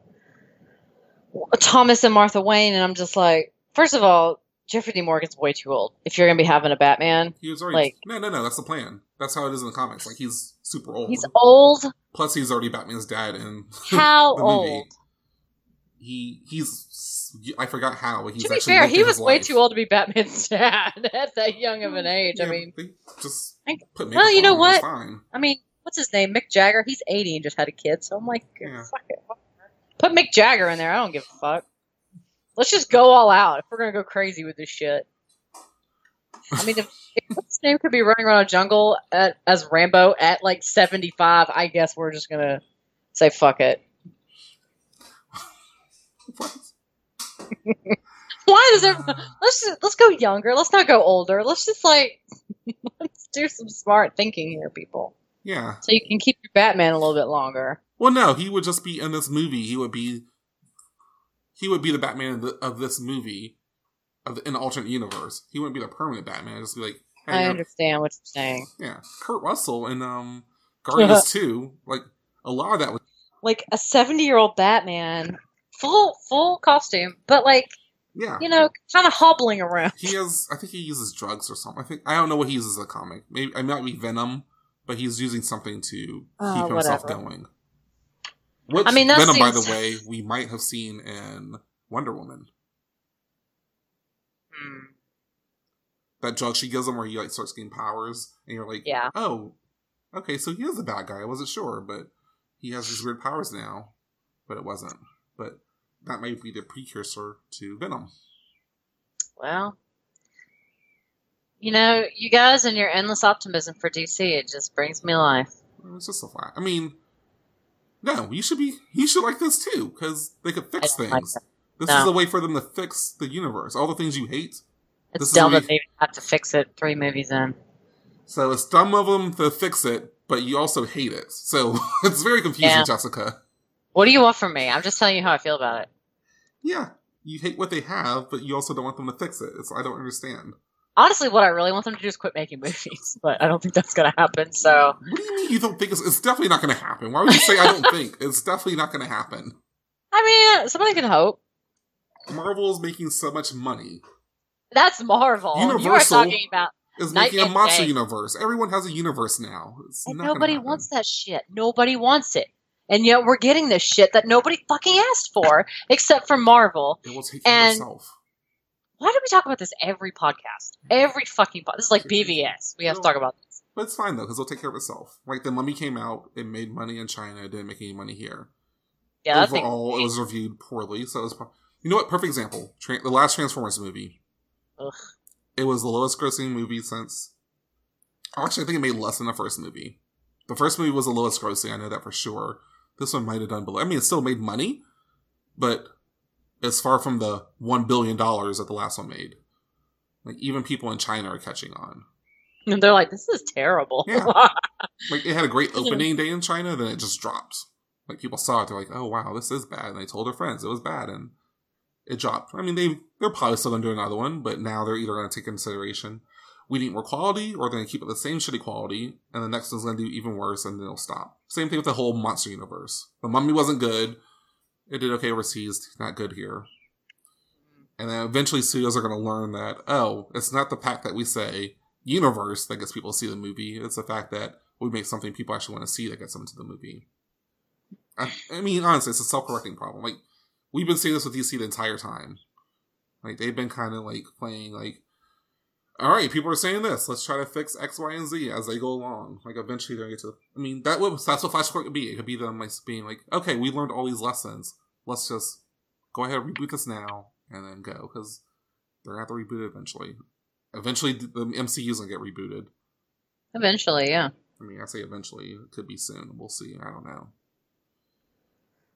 [SPEAKER 1] Thomas and Martha Wayne, and I'm just like, first of all, Jeffrey Dean Morgan's way too old. If you're gonna be having a Batman,
[SPEAKER 2] He was already
[SPEAKER 1] like-
[SPEAKER 2] no, no, no. That's the plan. That's how it is in the comics. Like he's super old.
[SPEAKER 1] he's old.
[SPEAKER 2] Plus, he's already Batman's dad And *laughs*
[SPEAKER 1] How old?
[SPEAKER 2] He he's I forgot how. He's
[SPEAKER 1] To be
[SPEAKER 2] actually
[SPEAKER 1] fair, he was way
[SPEAKER 2] life.
[SPEAKER 1] too old to be Batman's *laughs* dad at that young of an age. I mean,
[SPEAKER 2] just
[SPEAKER 1] I-
[SPEAKER 2] put
[SPEAKER 1] well, you know
[SPEAKER 2] on him, it's
[SPEAKER 1] what?
[SPEAKER 2] Fine.
[SPEAKER 1] I mean, what's his name? Mick Jagger. He's 80 and just had a kid, so I'm like,
[SPEAKER 2] Yeah.
[SPEAKER 1] fuck it. Put Mick Jagger in there. I don't give a fuck. Let's just go all out if we're gonna go crazy with this shit. I mean, if, if what's his name could be running around a jungle at, as Rambo at like 75, I guess we're just gonna say fuck it. Why does everyone? Let's just, let's go younger. Let's not go older. Let's just like *laughs* let's do some smart thinking here, people.
[SPEAKER 2] Yeah.
[SPEAKER 1] So you can keep your Batman a little bit longer.
[SPEAKER 2] Well, no, he would just be in this movie. He would be he would be the Batman of, the, of this movie of the, in the alternate universe. He wouldn't be the permanent Batman. Just be like, hey,
[SPEAKER 1] I
[SPEAKER 2] you're-
[SPEAKER 1] understand what you're saying.
[SPEAKER 2] yeah, Kurt Russell and um Guardians *laughs* Two. Like a lot of that was
[SPEAKER 1] like a 70 year old Batman, full full costume, but like
[SPEAKER 2] yeah.
[SPEAKER 1] you know, kind of hobbling around.
[SPEAKER 2] He has, I think he uses drugs or something. I think I don't know what he uses in the comic. Maybe I might be Venom, but he's using something to keep
[SPEAKER 1] Oh,
[SPEAKER 2] himself
[SPEAKER 1] whatever.
[SPEAKER 2] going. Which
[SPEAKER 1] I mean, that
[SPEAKER 2] Venom, by the way, we might have seen in Wonder Woman.
[SPEAKER 1] Hmm.
[SPEAKER 2] That drug she gives him, where he like starts getting powers, and you're like,
[SPEAKER 1] Yeah.
[SPEAKER 2] oh, okay, so he is a bad guy. I wasn't sure, but he has these weird powers now. But it wasn't. But that might be the precursor to Venom.
[SPEAKER 1] Well, you know, you guys and your endless optimism for DC, it just brings me life.
[SPEAKER 2] It's just a flat. I mean, no, you should be. You should like this too because they could fix
[SPEAKER 1] don't like
[SPEAKER 2] things. this
[SPEAKER 1] No.
[SPEAKER 2] is a way for them to fix the universe. All the things you hate.
[SPEAKER 1] It's dumb that they have to fix it three movies in.
[SPEAKER 2] So it's dumb of them to fix it, but you also hate it. So *laughs* it's very confusing,
[SPEAKER 1] Yeah.
[SPEAKER 2] Jessica.
[SPEAKER 1] What do you want from me? I'm just telling you how I feel about it.
[SPEAKER 2] Yeah, you hate what they have, but you also don't want them to fix it. It's I don't understand.
[SPEAKER 1] Honestly, what I really want them to do is quit making movies, *laughs* but I don't think that's going to happen. So,
[SPEAKER 2] What do you mean you don't think it's, it's definitely not going to happen? Why would you say I don't think *laughs* it's definitely not going to happen?
[SPEAKER 1] I mean, somebody can hope.
[SPEAKER 2] Marvel is making so much money.
[SPEAKER 1] That's Marvel. You are
[SPEAKER 2] Universal
[SPEAKER 1] talking about
[SPEAKER 2] Is
[SPEAKER 1] Night
[SPEAKER 2] making a monster
[SPEAKER 1] day.
[SPEAKER 2] universe. Everyone has a universe now. It's
[SPEAKER 1] And
[SPEAKER 2] not
[SPEAKER 1] nobody wants that shit. Nobody wants it. And yet we're getting this shit that nobody fucking asked for, except for Marvel.
[SPEAKER 2] It will take
[SPEAKER 1] And-
[SPEAKER 2] itself.
[SPEAKER 1] Why do we talk about this every podcast? Every fucking podcast. This is like BVS. We have to talk about this.
[SPEAKER 2] But it's fine though, because it'll take care of itself. Like the Mummy came out, it made money in China, it didn't make any money here.
[SPEAKER 1] Yeah, thing.
[SPEAKER 2] Overall, it was reviewed poorly. So it was. You know what? Perfect example. The last Transformers movie.
[SPEAKER 1] Ugh.
[SPEAKER 2] It was the lowest grossing movie since. Oh, actually, I think it made less than the first movie. The first movie was the lowest grossing. I know that for sure. This one might have done below. I mean, it still made money, but it's far from the one billion dollars that the last one made. Like even people in China are catching on.
[SPEAKER 1] And they're like, this is terrible.
[SPEAKER 2] Yeah. *laughs* Like it had a great opening day in China, then it just dropped. Like people saw it, they're like, "Oh wow, this is bad," and they told their friends it was bad, and it dropped. I mean, they they're probably still gonna do another one, but now they're either gonna take consideration we need more quality, or they're gonna keep it the same shitty quality, and the next one's gonna do even worse, and then they'll stop. Same thing with the whole monster universe. The Mummy wasn't good; it did okay overseas, not good here. And then eventually, studios are gonna learn that oh, it's not the fact that we say universe that gets people to see the movie; it's the fact that we make something people actually want to see that gets them to the movie. I, I mean, honestly, it's a self-correcting problem. Like we've been seeing this with DC the entire time. Like they've been kind of like playing like, all right, people are saying this. Let's try to fix X, Y, and Z as they go along. Like eventually they're going to. Get to. I mean, that would that's what Flashpoint could be. It could be them like being like, okay, we learned all these lessons. Let's just go ahead and reboot this now and then go because they're gonna have to reboot it eventually. Eventually, the MCU's are gonna get rebooted.
[SPEAKER 1] Eventually, yeah.
[SPEAKER 2] I mean, I say eventually. It could be soon. We'll see. I don't know.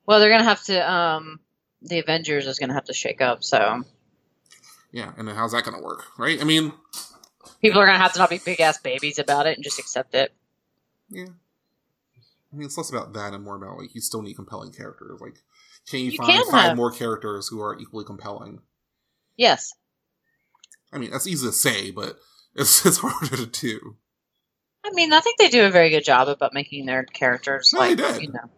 [SPEAKER 1] Well, they're gonna have to. Um, the Avengers is gonna have to shake up. So
[SPEAKER 2] Yeah, and then how's that gonna work, right? I mean,
[SPEAKER 1] people are gonna have to not be big ass babies about it and just accept it.
[SPEAKER 2] yeah. I mean, it's less about that and more about like you still need compelling characters. Like, can you,
[SPEAKER 1] You
[SPEAKER 2] find
[SPEAKER 1] can
[SPEAKER 2] five
[SPEAKER 1] have-
[SPEAKER 2] more characters who are equally compelling?
[SPEAKER 1] Yes.
[SPEAKER 2] I mean, that's easy to say, but *laughs* it's it's harder to do.
[SPEAKER 1] I mean, I think they do a very good job about making their characters
[SPEAKER 2] No,
[SPEAKER 1] like you know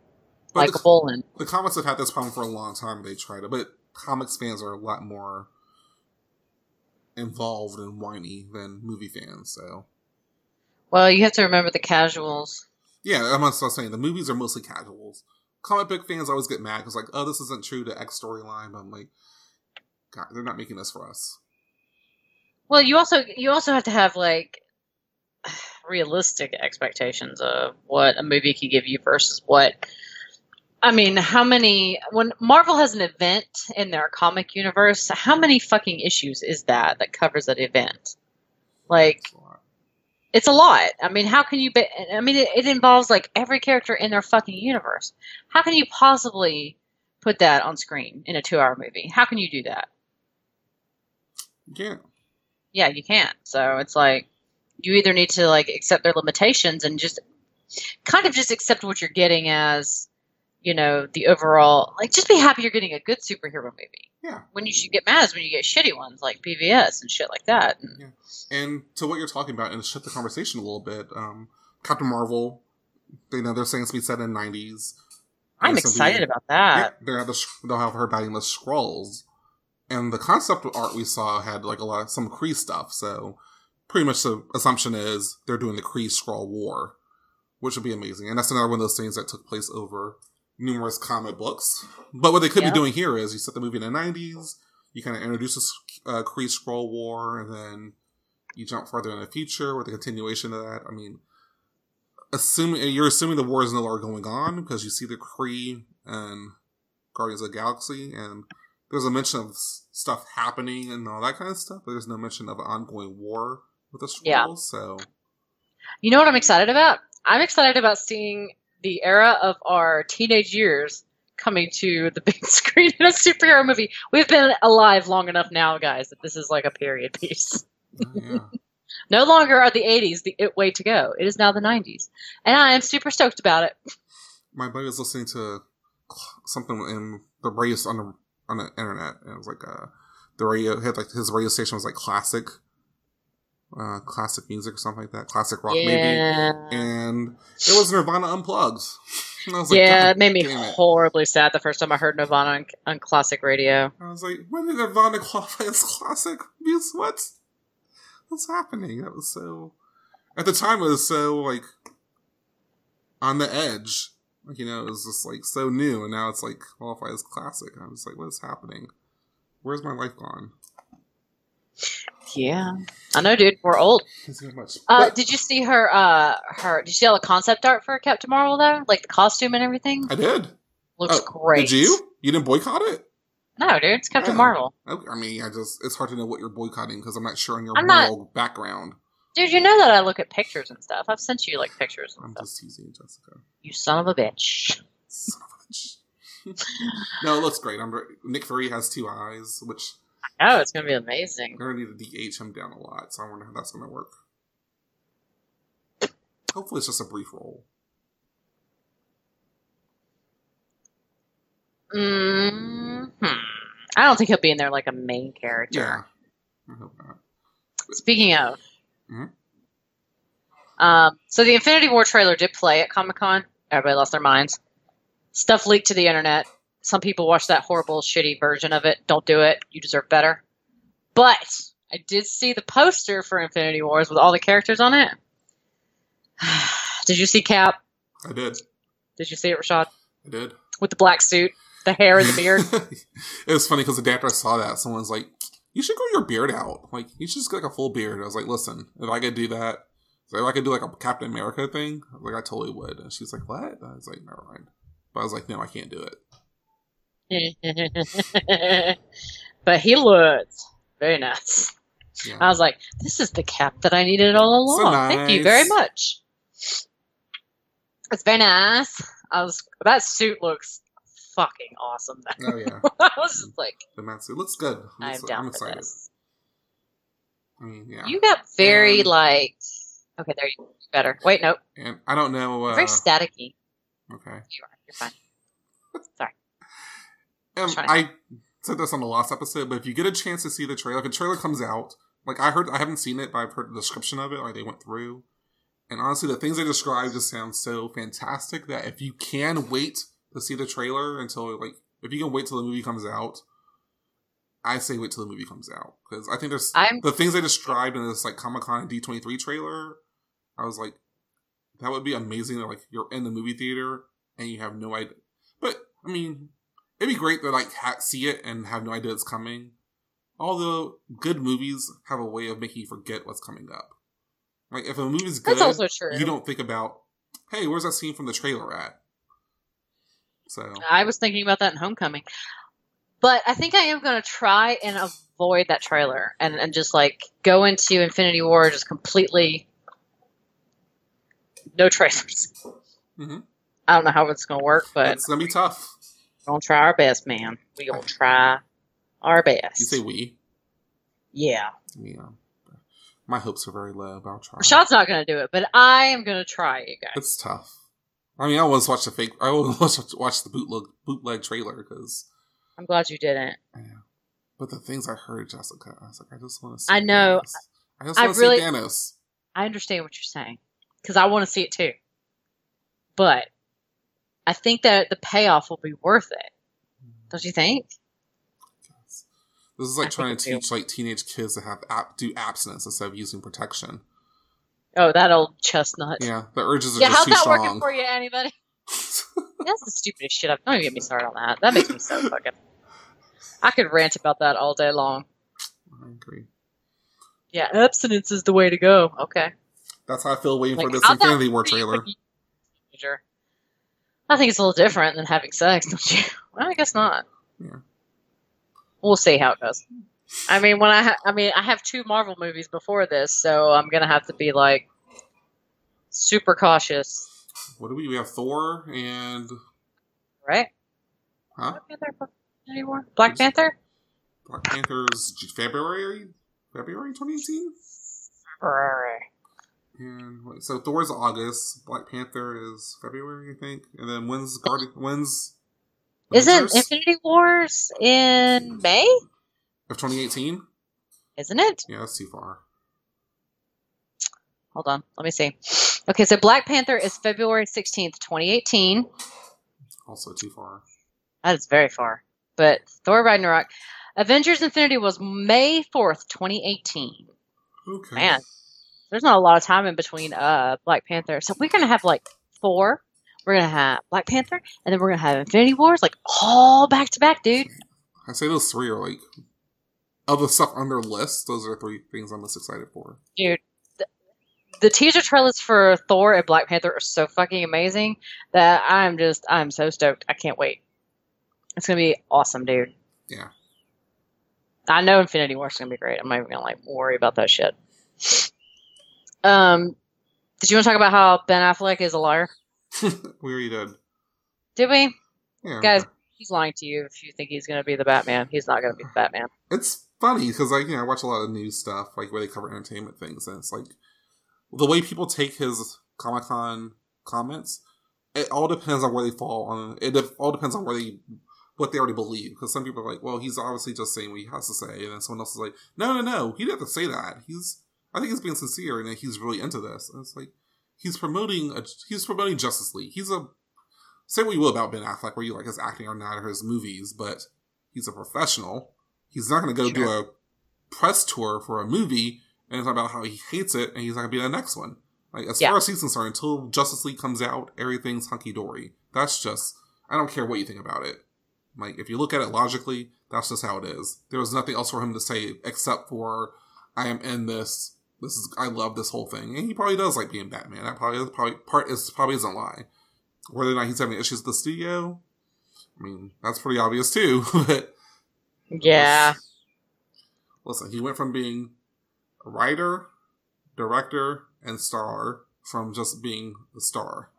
[SPEAKER 1] likable and
[SPEAKER 2] the comics have had this problem for a long time. They tried it, but comics fans are a lot more involved and whiny than movie fans. So
[SPEAKER 1] well, you have to remember the casuals.
[SPEAKER 2] yeah, I'm not saying the movies are mostly casuals. Comic book fans always get mad because like, oh, this isn't true to X storyline. But I'm like, God, they're not making this for us.
[SPEAKER 1] Well, you also you also have to have like *sighs* realistic expectations of what a movie can give you versus what I mean, how many when Marvel has an event in their comic universe, how many fucking issues is that that covers that event? Like
[SPEAKER 2] It's a lot.
[SPEAKER 1] it's a lot. I mean, how can you be I mean it, it involves like every character in their fucking universe. How can you possibly put that on screen in a 2-hour movie? How can you do that?
[SPEAKER 2] Yeah,
[SPEAKER 1] yeah, you can't. So it's like you either need to like accept their limitations and just kind of just accept what you're getting as, you know, the overall like just be happy you're getting a good superhero movie.
[SPEAKER 2] yeah.
[SPEAKER 1] When you should get mad is when you get shitty ones like BVS and shit like that. And
[SPEAKER 2] And to what you're talking about, and to shift the conversation a little bit, um, Captain Marvel, they know they're saying it's to be set in the 90s.
[SPEAKER 1] I'm
[SPEAKER 2] And it's gonna
[SPEAKER 1] excited about
[SPEAKER 2] Yeah,
[SPEAKER 1] that.
[SPEAKER 2] they have the, they'll have her batting the Skrulls, and the concept art we saw had like a lot of some Kree stuff. So pretty much the assumption is they're doing the Kree Skrull War, which would be amazing. And that's another one of those things that took place over numerous comic books. But what they could
[SPEAKER 1] Yeah.
[SPEAKER 2] be doing here is you set the movie in the '90s, you kind of introduce this uh, Kree Skrull War, and then you jump further in the future with the continuation of that. I mean. Assuming you're assuming the war is no longer going on because you see the Kree and Guardians of the Galaxy, and there's a mention of stuff happening and all that kind of stuff, but there's no mention of an ongoing war with the Skrulls.
[SPEAKER 1] Yeah.
[SPEAKER 2] So
[SPEAKER 1] You know what I'm excited about? I'm excited about seeing the era of our teenage years coming to the big *laughs* screen in a superhero movie. We've been alive long enough now, guys, that this is like a period piece.
[SPEAKER 2] yeah, *laughs*
[SPEAKER 1] No longer are the 80s the it way to go. It is now the 90s. And I am super stoked about it.
[SPEAKER 2] my buddy was listening to something in the radio on the on the internet, and it was like uh the radio had like his radio station was like classic, uh classic music or something like that, classic rock maybe, and it was Nirvana unplugged. *laughs* And I was like,
[SPEAKER 1] yeah, it made me
[SPEAKER 2] it.
[SPEAKER 1] horribly sad the first time I heard Nirvana on, on classic radio.
[SPEAKER 2] I was like, when did Nirvana *laughs* qualify as classic music? What? What's happening? That was so. At the time, it was so like on the edge. Like you know, it was just like so new, and now it's like qualified as classic. I was like, what is happening? Where's my life gone?
[SPEAKER 1] Yeah. I know, dude. We're old.
[SPEAKER 2] It's not much.
[SPEAKER 1] Uh, did you see her? Uh, her? Did you see all the concept art for Captain Marvel though? Like the costume and everything
[SPEAKER 2] I did.
[SPEAKER 1] looks
[SPEAKER 2] Oh,
[SPEAKER 1] great.
[SPEAKER 2] Did you? You didn't boycott it?
[SPEAKER 1] No, dude. It's Captain
[SPEAKER 2] Yeah.
[SPEAKER 1] Marvel.
[SPEAKER 2] Okay, I mean, I just it's hard to know what you're boycotting because I'm not sure on your
[SPEAKER 1] I'm not-
[SPEAKER 2] background.
[SPEAKER 1] Dude, you know that I look at pictures and stuff. I've sent you like pictures and
[SPEAKER 2] I'm
[SPEAKER 1] stuff.
[SPEAKER 2] just teasing Jessica.
[SPEAKER 1] You son of a bitch.
[SPEAKER 2] Son of a bitch. *laughs* no, it looks great. I'm Nick Fury has two eyes, which
[SPEAKER 1] Oh, it's gonna be amazing.
[SPEAKER 2] I'm gonna need to DH him down a lot. So I wonder how that's gonna work. Hopefully, it's just a brief role.
[SPEAKER 1] hmm I don't think he'll be in there like a main character.
[SPEAKER 2] Yeah, I hope not.
[SPEAKER 1] Speaking of,
[SPEAKER 2] Mhm.
[SPEAKER 1] um, so the Infinity War trailer did play at Comic Con. Everybody lost their minds. Stuff leaked to the internet. Some people watch that horrible, shitty version of it. Don't do it. You deserve better. But I did see the poster for Infinity Wars with all the characters on it. *sighs* did you see Cap?
[SPEAKER 2] I did.
[SPEAKER 1] Did you see it, Rashad?
[SPEAKER 2] I did.
[SPEAKER 1] With the black suit, the hair and the beard. *laughs*
[SPEAKER 2] it was funny because the day after I saw that, someone's like, you should grow your beard out. Like, you should just get like a full beard. I was like, listen, if I could do that, if I could do like a Captain America thing, like I totally would. And she's like, what? I was like, never mind. But I was like, no, I can't do
[SPEAKER 1] it. *laughs* but he looked very nice. Yeah. I was like, this is the cap that I needed all along. So nice. Thank you very much. It's very nice. I was that suit looks fucking awesome. Though. Oh yeah, *laughs* I was
[SPEAKER 2] just like the man suit looks good. I'm, down I'm excited.
[SPEAKER 1] This. I mean, yeah. You got very and, like okay, there you go. better. Wait, nope.
[SPEAKER 2] And I don't know.
[SPEAKER 1] Uh, very staticky.
[SPEAKER 2] Okay,
[SPEAKER 1] you are. You're fine. Sorry.
[SPEAKER 2] Um, I said this on the last episode, but if you get a chance to see the trailer, if a trailer comes out, like I heard, I haven't seen it, but I've heard the description of it, like they went through. And honestly, the things they described just sound so fantastic that if you can wait to see the trailer until like if you can wait till the movie comes out, I say wait till the movie comes out because I think there's I'm, the things they described in this like Comic Con D twenty three trailer. I was like, that would be amazing. That like you're in the movie theater and you have no idea. But I mean, it'd be great to like ha- see it and have no idea it's coming. Although good movies have a way of making you forget what's coming up. Like if a movie's good, That's also true. you don't think about, hey, where's that scene from the trailer at? So
[SPEAKER 1] I was thinking about that in Homecoming, but I think I am going to try and avoid that trailer and and just like go into Infinity War just completely no trailers. Mm-hmm. I don't know how it's going to work, but
[SPEAKER 2] it's going to be tough.
[SPEAKER 1] To try our best, man. Going to try our best.
[SPEAKER 2] You say we?
[SPEAKER 1] Yeah.
[SPEAKER 2] Yeah. My hopes are very low, but I'll try.
[SPEAKER 1] Rashad's not going to do it, but I am going to try, you guys.
[SPEAKER 2] It's tough. I mean, I always watch the fake. I always *laughs* watch the bootleg bootleg trailer because.
[SPEAKER 1] I'm glad you didn't.
[SPEAKER 2] Yeah, but the things I heard, Jessica, I was like, I just want to. see
[SPEAKER 1] I know.
[SPEAKER 2] Thanos. I just want to really, see Thanos.
[SPEAKER 1] I understand what you're saying because I want to see it too, but I think that the payoff will be worth it. Mm-hmm. Don't you think?
[SPEAKER 2] This is like I trying to teach like teenage kids to have ap- do abstinence instead of using protection.
[SPEAKER 1] Oh, that old chestnut.
[SPEAKER 2] Yeah, the urges are yeah, just too strong. Yeah, how's that working
[SPEAKER 1] for you, anybody? *laughs* That's the stupidest shit. I've, don't even get me started on that. That makes me so *laughs* fucking. I could rant about that all day long.
[SPEAKER 2] I agree.
[SPEAKER 1] Yeah, abstinence is the way to go. Okay.
[SPEAKER 2] That's how I feel waiting like, for this Infinity War trailer.
[SPEAKER 1] I think it's a little different than having sex, don't you? *laughs* Well, I guess not.
[SPEAKER 2] Yeah
[SPEAKER 1] we'll see how it goes. I mean, when I ha- I mean, I have two Marvel movies before this, so I'm gonna have to be like super cautious.
[SPEAKER 2] What do we? We have Thor and
[SPEAKER 1] right?
[SPEAKER 2] Huh?
[SPEAKER 1] Black Panther anymore? Black Panther.
[SPEAKER 2] Black Panther's February, February 2018.
[SPEAKER 1] February.
[SPEAKER 2] And so Thor's August, Black Panther is February, I think, and then when's Guardian? When's
[SPEAKER 1] isn't Infinity Wars in May
[SPEAKER 2] of 2018?
[SPEAKER 1] Isn't it?
[SPEAKER 2] Yeah, that's too far.
[SPEAKER 1] Hold on, let me see. Okay, so Black Panther is February 16th, 2018.
[SPEAKER 2] Also too far.
[SPEAKER 1] That is very far. But Thor Ragnarok. Avengers Infinity was May 4th, 2018.
[SPEAKER 2] Okay.
[SPEAKER 1] Man, there's not a lot of time in between uh Black Panther. So we're going to have like four we're gonna have Black Panther, and then we're gonna have Infinity Wars, like all back to back, dude.
[SPEAKER 2] I say those three are like of the stuff on their list. Those are three things I'm most excited for,
[SPEAKER 1] dude. The, the teaser trailers for Thor and Black Panther are so fucking amazing that I'm just I'm so stoked. I can't wait. It's gonna be awesome, dude.
[SPEAKER 2] Yeah.
[SPEAKER 1] I know Infinity War is gonna be great. I'm not even gonna like worry about that shit. Um, did you want to talk about how Ben Affleck is a liar? *laughs*
[SPEAKER 2] we already did.
[SPEAKER 1] Did we?
[SPEAKER 2] Yeah,
[SPEAKER 1] Guys, okay. he's lying to you if you think he's going to be the Batman. He's not going to be the Batman.
[SPEAKER 2] It's funny because like you know I watch a lot of news stuff like where they cover entertainment things and it's like the way people take his Comic Con comments. It all depends on where they fall on. It all depends on where they what they already believe. Because some people are like, well, he's obviously just saying what he has to say, and then someone else is like, no, no, no, he didn't have to say that. He's I think he's being sincere and he's really into this. And it's like he's promoting a, he's promoting Justice League. He's a say what you will about Ben Affleck, where you like his acting or not or his movies, but he's a professional. He's not going to go sure. do a press tour for a movie and talk about how he hates it and he's not going to be in the next one. Like as yeah. far as he's concerned, until Justice League comes out, everything's hunky dory. That's just I don't care what you think about it. Like, if you look at it logically, that's just how it is. There was nothing else for him to say except for, I am in this. This is, I love this whole thing. And he probably does like being Batman. That probably is probably, part is, probably isn't a lie. Whether or not he's having issues with the studio, I mean, that's pretty obvious too, *laughs* but.
[SPEAKER 1] Yeah.
[SPEAKER 2] Listen, he went from being a writer, director, and star from just being the star.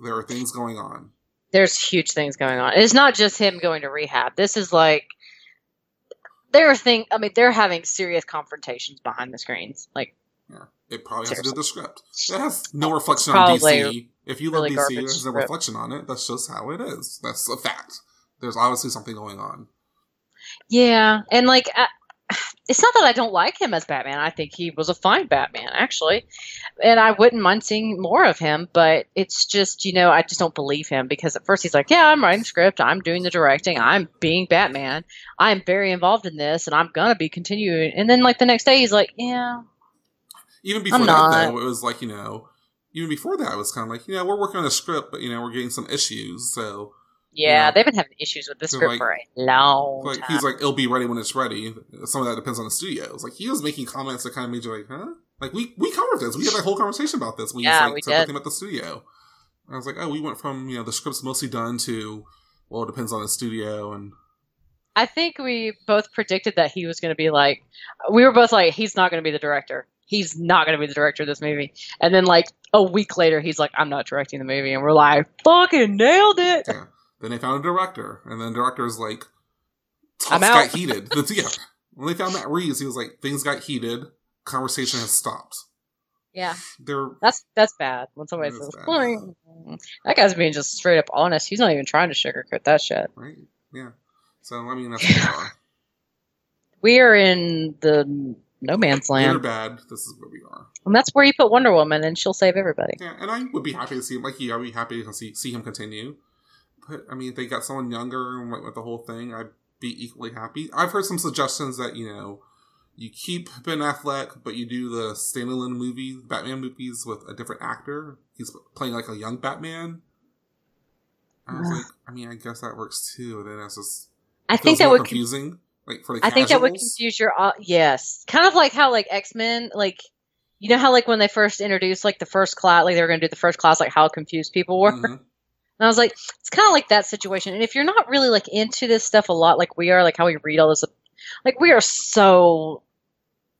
[SPEAKER 2] There are things going on.
[SPEAKER 1] There's huge things going on. It's not just him going to rehab. This is like there are things. I mean, they're having serious confrontations behind the screens. Like,
[SPEAKER 2] yeah, it probably has to do with the script. It has no reflection
[SPEAKER 1] Probably
[SPEAKER 2] on DC. If you
[SPEAKER 1] really
[SPEAKER 2] love DC, there's no reflection on it. That's just how it is. That's a fact. There's obviously something going on.
[SPEAKER 1] yeah, and like, I, it's not that I don't like him as Batman. I think he was a fine Batman, actually, and I wouldn't mind seeing more of him. But it's just, you know, I just don't believe him because at first he's like, "Yeah, I'm writing script, I'm doing the directing, I'm being Batman, I'm very involved in this, and I'm gonna be continuing." And then like the next day, he's like, "Yeah,
[SPEAKER 2] Even before that, though, it was like, you know, even before that, it was kind of like, you know, we're working on a script, but, you know, we're getting some issues. So,
[SPEAKER 1] yeah, they've been having issues with this script
[SPEAKER 2] like-
[SPEAKER 1] for a long
[SPEAKER 2] like,
[SPEAKER 1] time."
[SPEAKER 2] he's like, it'll be ready when it's ready. Some of that depends on the studios. Like, he was making comments that kind of made you like, huh? Like, we, we covered this. We had that whole conversation about this when
[SPEAKER 1] Yeah,
[SPEAKER 2] you
[SPEAKER 1] we
[SPEAKER 2] started
[SPEAKER 1] did.
[SPEAKER 2] about the studio. And I was like, oh, we went from, you know, the script's mostly done to, well, it depends on the studio. And
[SPEAKER 1] I think we both predicted that he was going to be like, we were both like, he's not going to be the director. He's not going to be the director of this movie. And then like a week later, he's like, I'm not directing the movie, and we're like, fucking nailed it.
[SPEAKER 2] yeah. Then they found a director. And then the director's like,
[SPEAKER 1] I'm out.
[SPEAKER 2] got heated. *laughs* That's- yeah. When they found Matt Reeves, he was like, things got heated. Conversation has stopped.
[SPEAKER 1] Yeah,
[SPEAKER 2] They're
[SPEAKER 1] that's that's bad. When somebody says,
[SPEAKER 2] bad.
[SPEAKER 1] That guy's being just straight up honest. He's not even trying to sugarcoat that shit.
[SPEAKER 2] right. Yeah. So I mean, that's *laughs* what we are.
[SPEAKER 1] We are in the no man's
[SPEAKER 2] Good or
[SPEAKER 1] land,
[SPEAKER 2] bad, this is where we are.
[SPEAKER 1] and that's where you put Wonder Woman, and she'll save everybody.
[SPEAKER 2] Yeah, and I would be happy to see him. Like, yeah, I'd be happy to see see him continue. But I mean, if they got someone younger and went with the whole thing, I'd be equally happy. I've heard some suggestions that you know you keep Ben Affleck, but you do the standalone movie, Batman movies with a different actor. He's playing like a young Batman. I was like, I mean, I guess that works too. Then that's just
[SPEAKER 1] I think that would con-
[SPEAKER 2] confusing. Like for the
[SPEAKER 1] I think that would confuse your au- yes, kind of like how like X Men, like you know how like when they first introduced like the first class, like they were going to do the first class, like how confused people were.
[SPEAKER 2] Mhm.
[SPEAKER 1] And I was like, it's kind of like that situation. And if you're not really like into this stuff a lot, like we are, like how we read all this, like we are so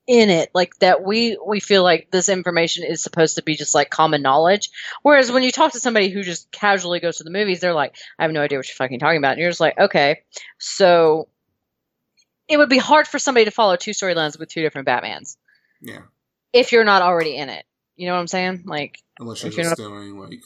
[SPEAKER 1] in it, like that we we feel like this information is supposed to be just like common knowledge. Whereas when you talk to somebody who just casually goes to the movies, they're like, I have no idea what you're fucking talking about. And you're just like, okay, so it would be hard for somebody to follow two storylines with two different Batmans
[SPEAKER 2] Yeah,
[SPEAKER 1] if you're not already in it. You know what I'm saying? Like,
[SPEAKER 2] unless you're
[SPEAKER 1] If you're
[SPEAKER 2] just doing like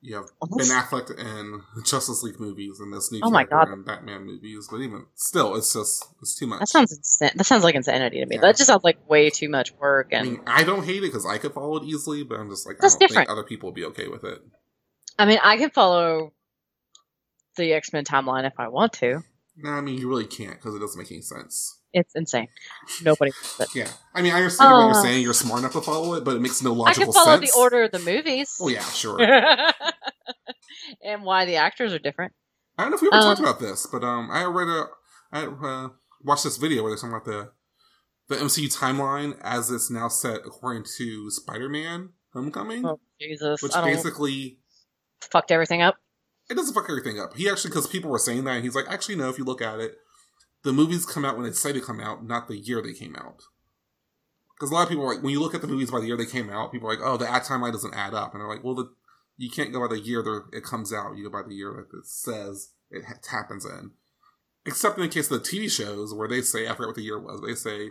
[SPEAKER 2] you have Ben Affleck in *laughs* Justice League movies and this new
[SPEAKER 1] Oh my God.
[SPEAKER 2] Batman movies, but even still, it's just it's too much.
[SPEAKER 1] that sounds insane. That sounds like insanity to me.
[SPEAKER 2] Yeah.
[SPEAKER 1] That just sounds like way too much work.
[SPEAKER 2] I
[SPEAKER 1] And
[SPEAKER 2] mean, I don't hate it because I could follow it easily, but I'm just like
[SPEAKER 1] That's
[SPEAKER 2] I don't
[SPEAKER 1] different.
[SPEAKER 2] think other people would be okay with it.
[SPEAKER 1] I mean, I can follow the X Men timeline if I want to.
[SPEAKER 2] No, I mean you really can't because it doesn't make any sense.
[SPEAKER 1] It's insane. Nobody does it.
[SPEAKER 2] Yeah, I mean I understand what
[SPEAKER 1] Uh,
[SPEAKER 2] you're saying. You're smart enough to follow it, but it makes no logical.
[SPEAKER 1] I
[SPEAKER 2] logical
[SPEAKER 1] can follow
[SPEAKER 2] sense.
[SPEAKER 1] the order of the movies.
[SPEAKER 2] Oh yeah, sure. *laughs*
[SPEAKER 1] and why the actors are different.
[SPEAKER 2] I don't know if we ever
[SPEAKER 1] Um,
[SPEAKER 2] talked about this, but um, I read a, I uh, watched this video where they're talking about the the MCU timeline as it's now set according to Spider-Man: Homecoming,
[SPEAKER 1] Oh Jesus!
[SPEAKER 2] which
[SPEAKER 1] I
[SPEAKER 2] basically
[SPEAKER 1] fucked everything up.
[SPEAKER 2] it doesn't fuck everything up. He actually, because people were saying that, and he's like, actually, no. If you look at it, the movies come out when they say they come out, not the year they came out. Because a lot of people are like, when you look at the movies by the year they came out, people are like, oh, the ad timeline doesn't add up, and they're like, well, the, you can't go by the year it comes out. You go by the year that it says it ha- happens in. Except in the case of the TV shows where they say, I forget what the year was, they say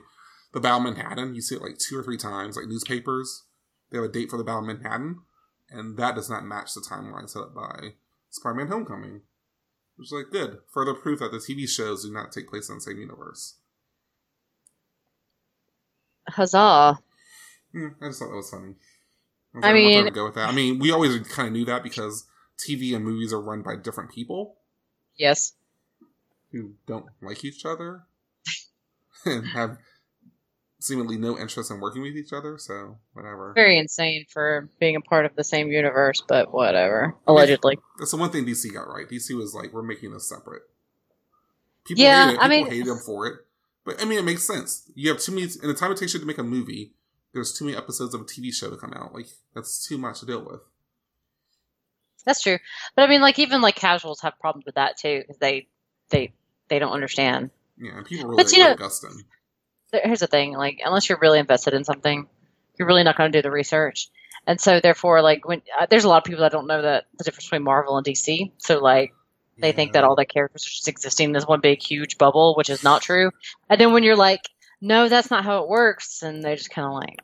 [SPEAKER 2] the Battle of Manhattan. You see it like two or three times, like newspapers. They have a date for the Battle of Manhattan, and that does not match the timeline set up by Spider-Man: Homecoming, which is like good further proof that the TV shows do not take place in the same universe.
[SPEAKER 1] Huzzah!
[SPEAKER 2] Hmm, I just thought that was funny. was
[SPEAKER 1] I
[SPEAKER 2] like, I'm
[SPEAKER 1] mean-
[SPEAKER 2] gonna go with that. I mean, we always kind of knew that because TV and movies are run by different people
[SPEAKER 1] Yes.
[SPEAKER 2] who don't like each other *laughs* and have seemingly no interest in working with each other. So whatever.
[SPEAKER 1] Very insane for being a part of the same universe, but whatever. Allegedly.
[SPEAKER 2] That's the one thing DC got right. DC was like, we're making this separate. People
[SPEAKER 1] Yeah. I
[SPEAKER 2] People
[SPEAKER 1] mean-
[SPEAKER 2] hate them for it. But I mean, it makes sense. You have too many, in the time it takes you to make a movie, there's too many episodes of a TV show to come out. Like, that's too much to deal with.
[SPEAKER 1] That's true. But I mean, like even like casuals have problems with that too because they they they don't understand.
[SPEAKER 2] Yeah, and people really
[SPEAKER 1] But,
[SPEAKER 2] like
[SPEAKER 1] you know-
[SPEAKER 2] Grant Gustin.
[SPEAKER 1] There- Here's the thing: like unless you're really invested in something, you're really not going to do the research. And so, therefore, like when uh, there's a lot of people that don't know that the difference between Marvel and DC. So, like they think that all the characters are just existing in this one big huge bubble, which is not true. And then when you're like, no, that's not how it works, and they just kind of like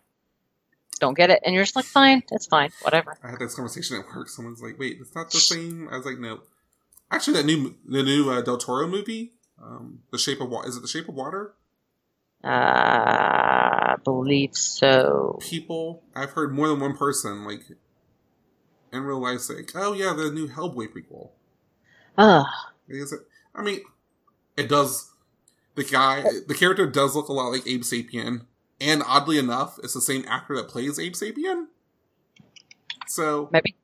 [SPEAKER 1] don't get it, and you're just like, fine, it's fine, whatever.
[SPEAKER 2] I had this conversation at work. Someone's like, "Wait, it's not the same." I was like, "No." Actually, that new the new uh, Del Toro movie, um, The Shape of Water. Is it The Shape of Water?
[SPEAKER 1] Uh, I believe so.
[SPEAKER 2] People, I've heard more than one person like in real life say, "Oh yeah, the new Hellboy prequel."
[SPEAKER 1] Ugh.
[SPEAKER 2] Is it? I mean, it does. The guy, the character does look a lot like Abe Sapien, and oddly enough, it's the same actor that plays Abe Sapien. So
[SPEAKER 1] Maybe.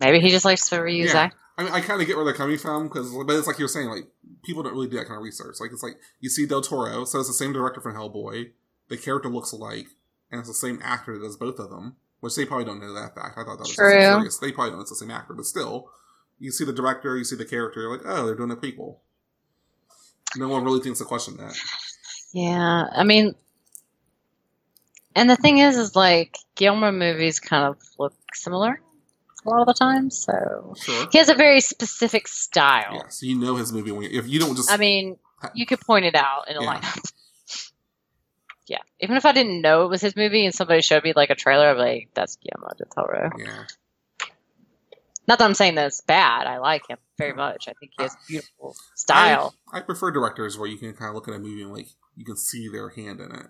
[SPEAKER 1] Maybe he just likes to reuse
[SPEAKER 2] Yeah.
[SPEAKER 1] that.
[SPEAKER 2] I mean, I kind of get where they're coming from because, but it's like you're saying, like people don't really do that kind of research. Like it's like you see Del Toro, so it's the same director from Hellboy. The character looks alike, and it's the same actor that does both of them. Which they probably don't know that fact. I thought that was
[SPEAKER 1] True.
[SPEAKER 2] serious. They probably don't know it's the same actor, but still, you see the director, you see the character, you're like, oh, they're doing a prequel. No one really thinks to question that.
[SPEAKER 1] Yeah, I mean, and the thing is, is like Guillermo movies kind of look similar a lot of the time. So
[SPEAKER 2] Sure.
[SPEAKER 1] he has a very specific style.
[SPEAKER 2] Yeah, so you know his movie when you, if you don't just
[SPEAKER 1] I mean, you could point it out in a
[SPEAKER 2] Yeah.
[SPEAKER 1] lineup. *laughs* yeah, even if I didn't know it was his movie and somebody showed me like a trailer, I'd be like, "That's Guillermo del Toro."
[SPEAKER 2] yeah.
[SPEAKER 1] Not that I'm saying that it's bad. I like him very much. I think he has beautiful style.
[SPEAKER 2] I prefer directors where you can kind of look at a movie and like you can see their hand in it.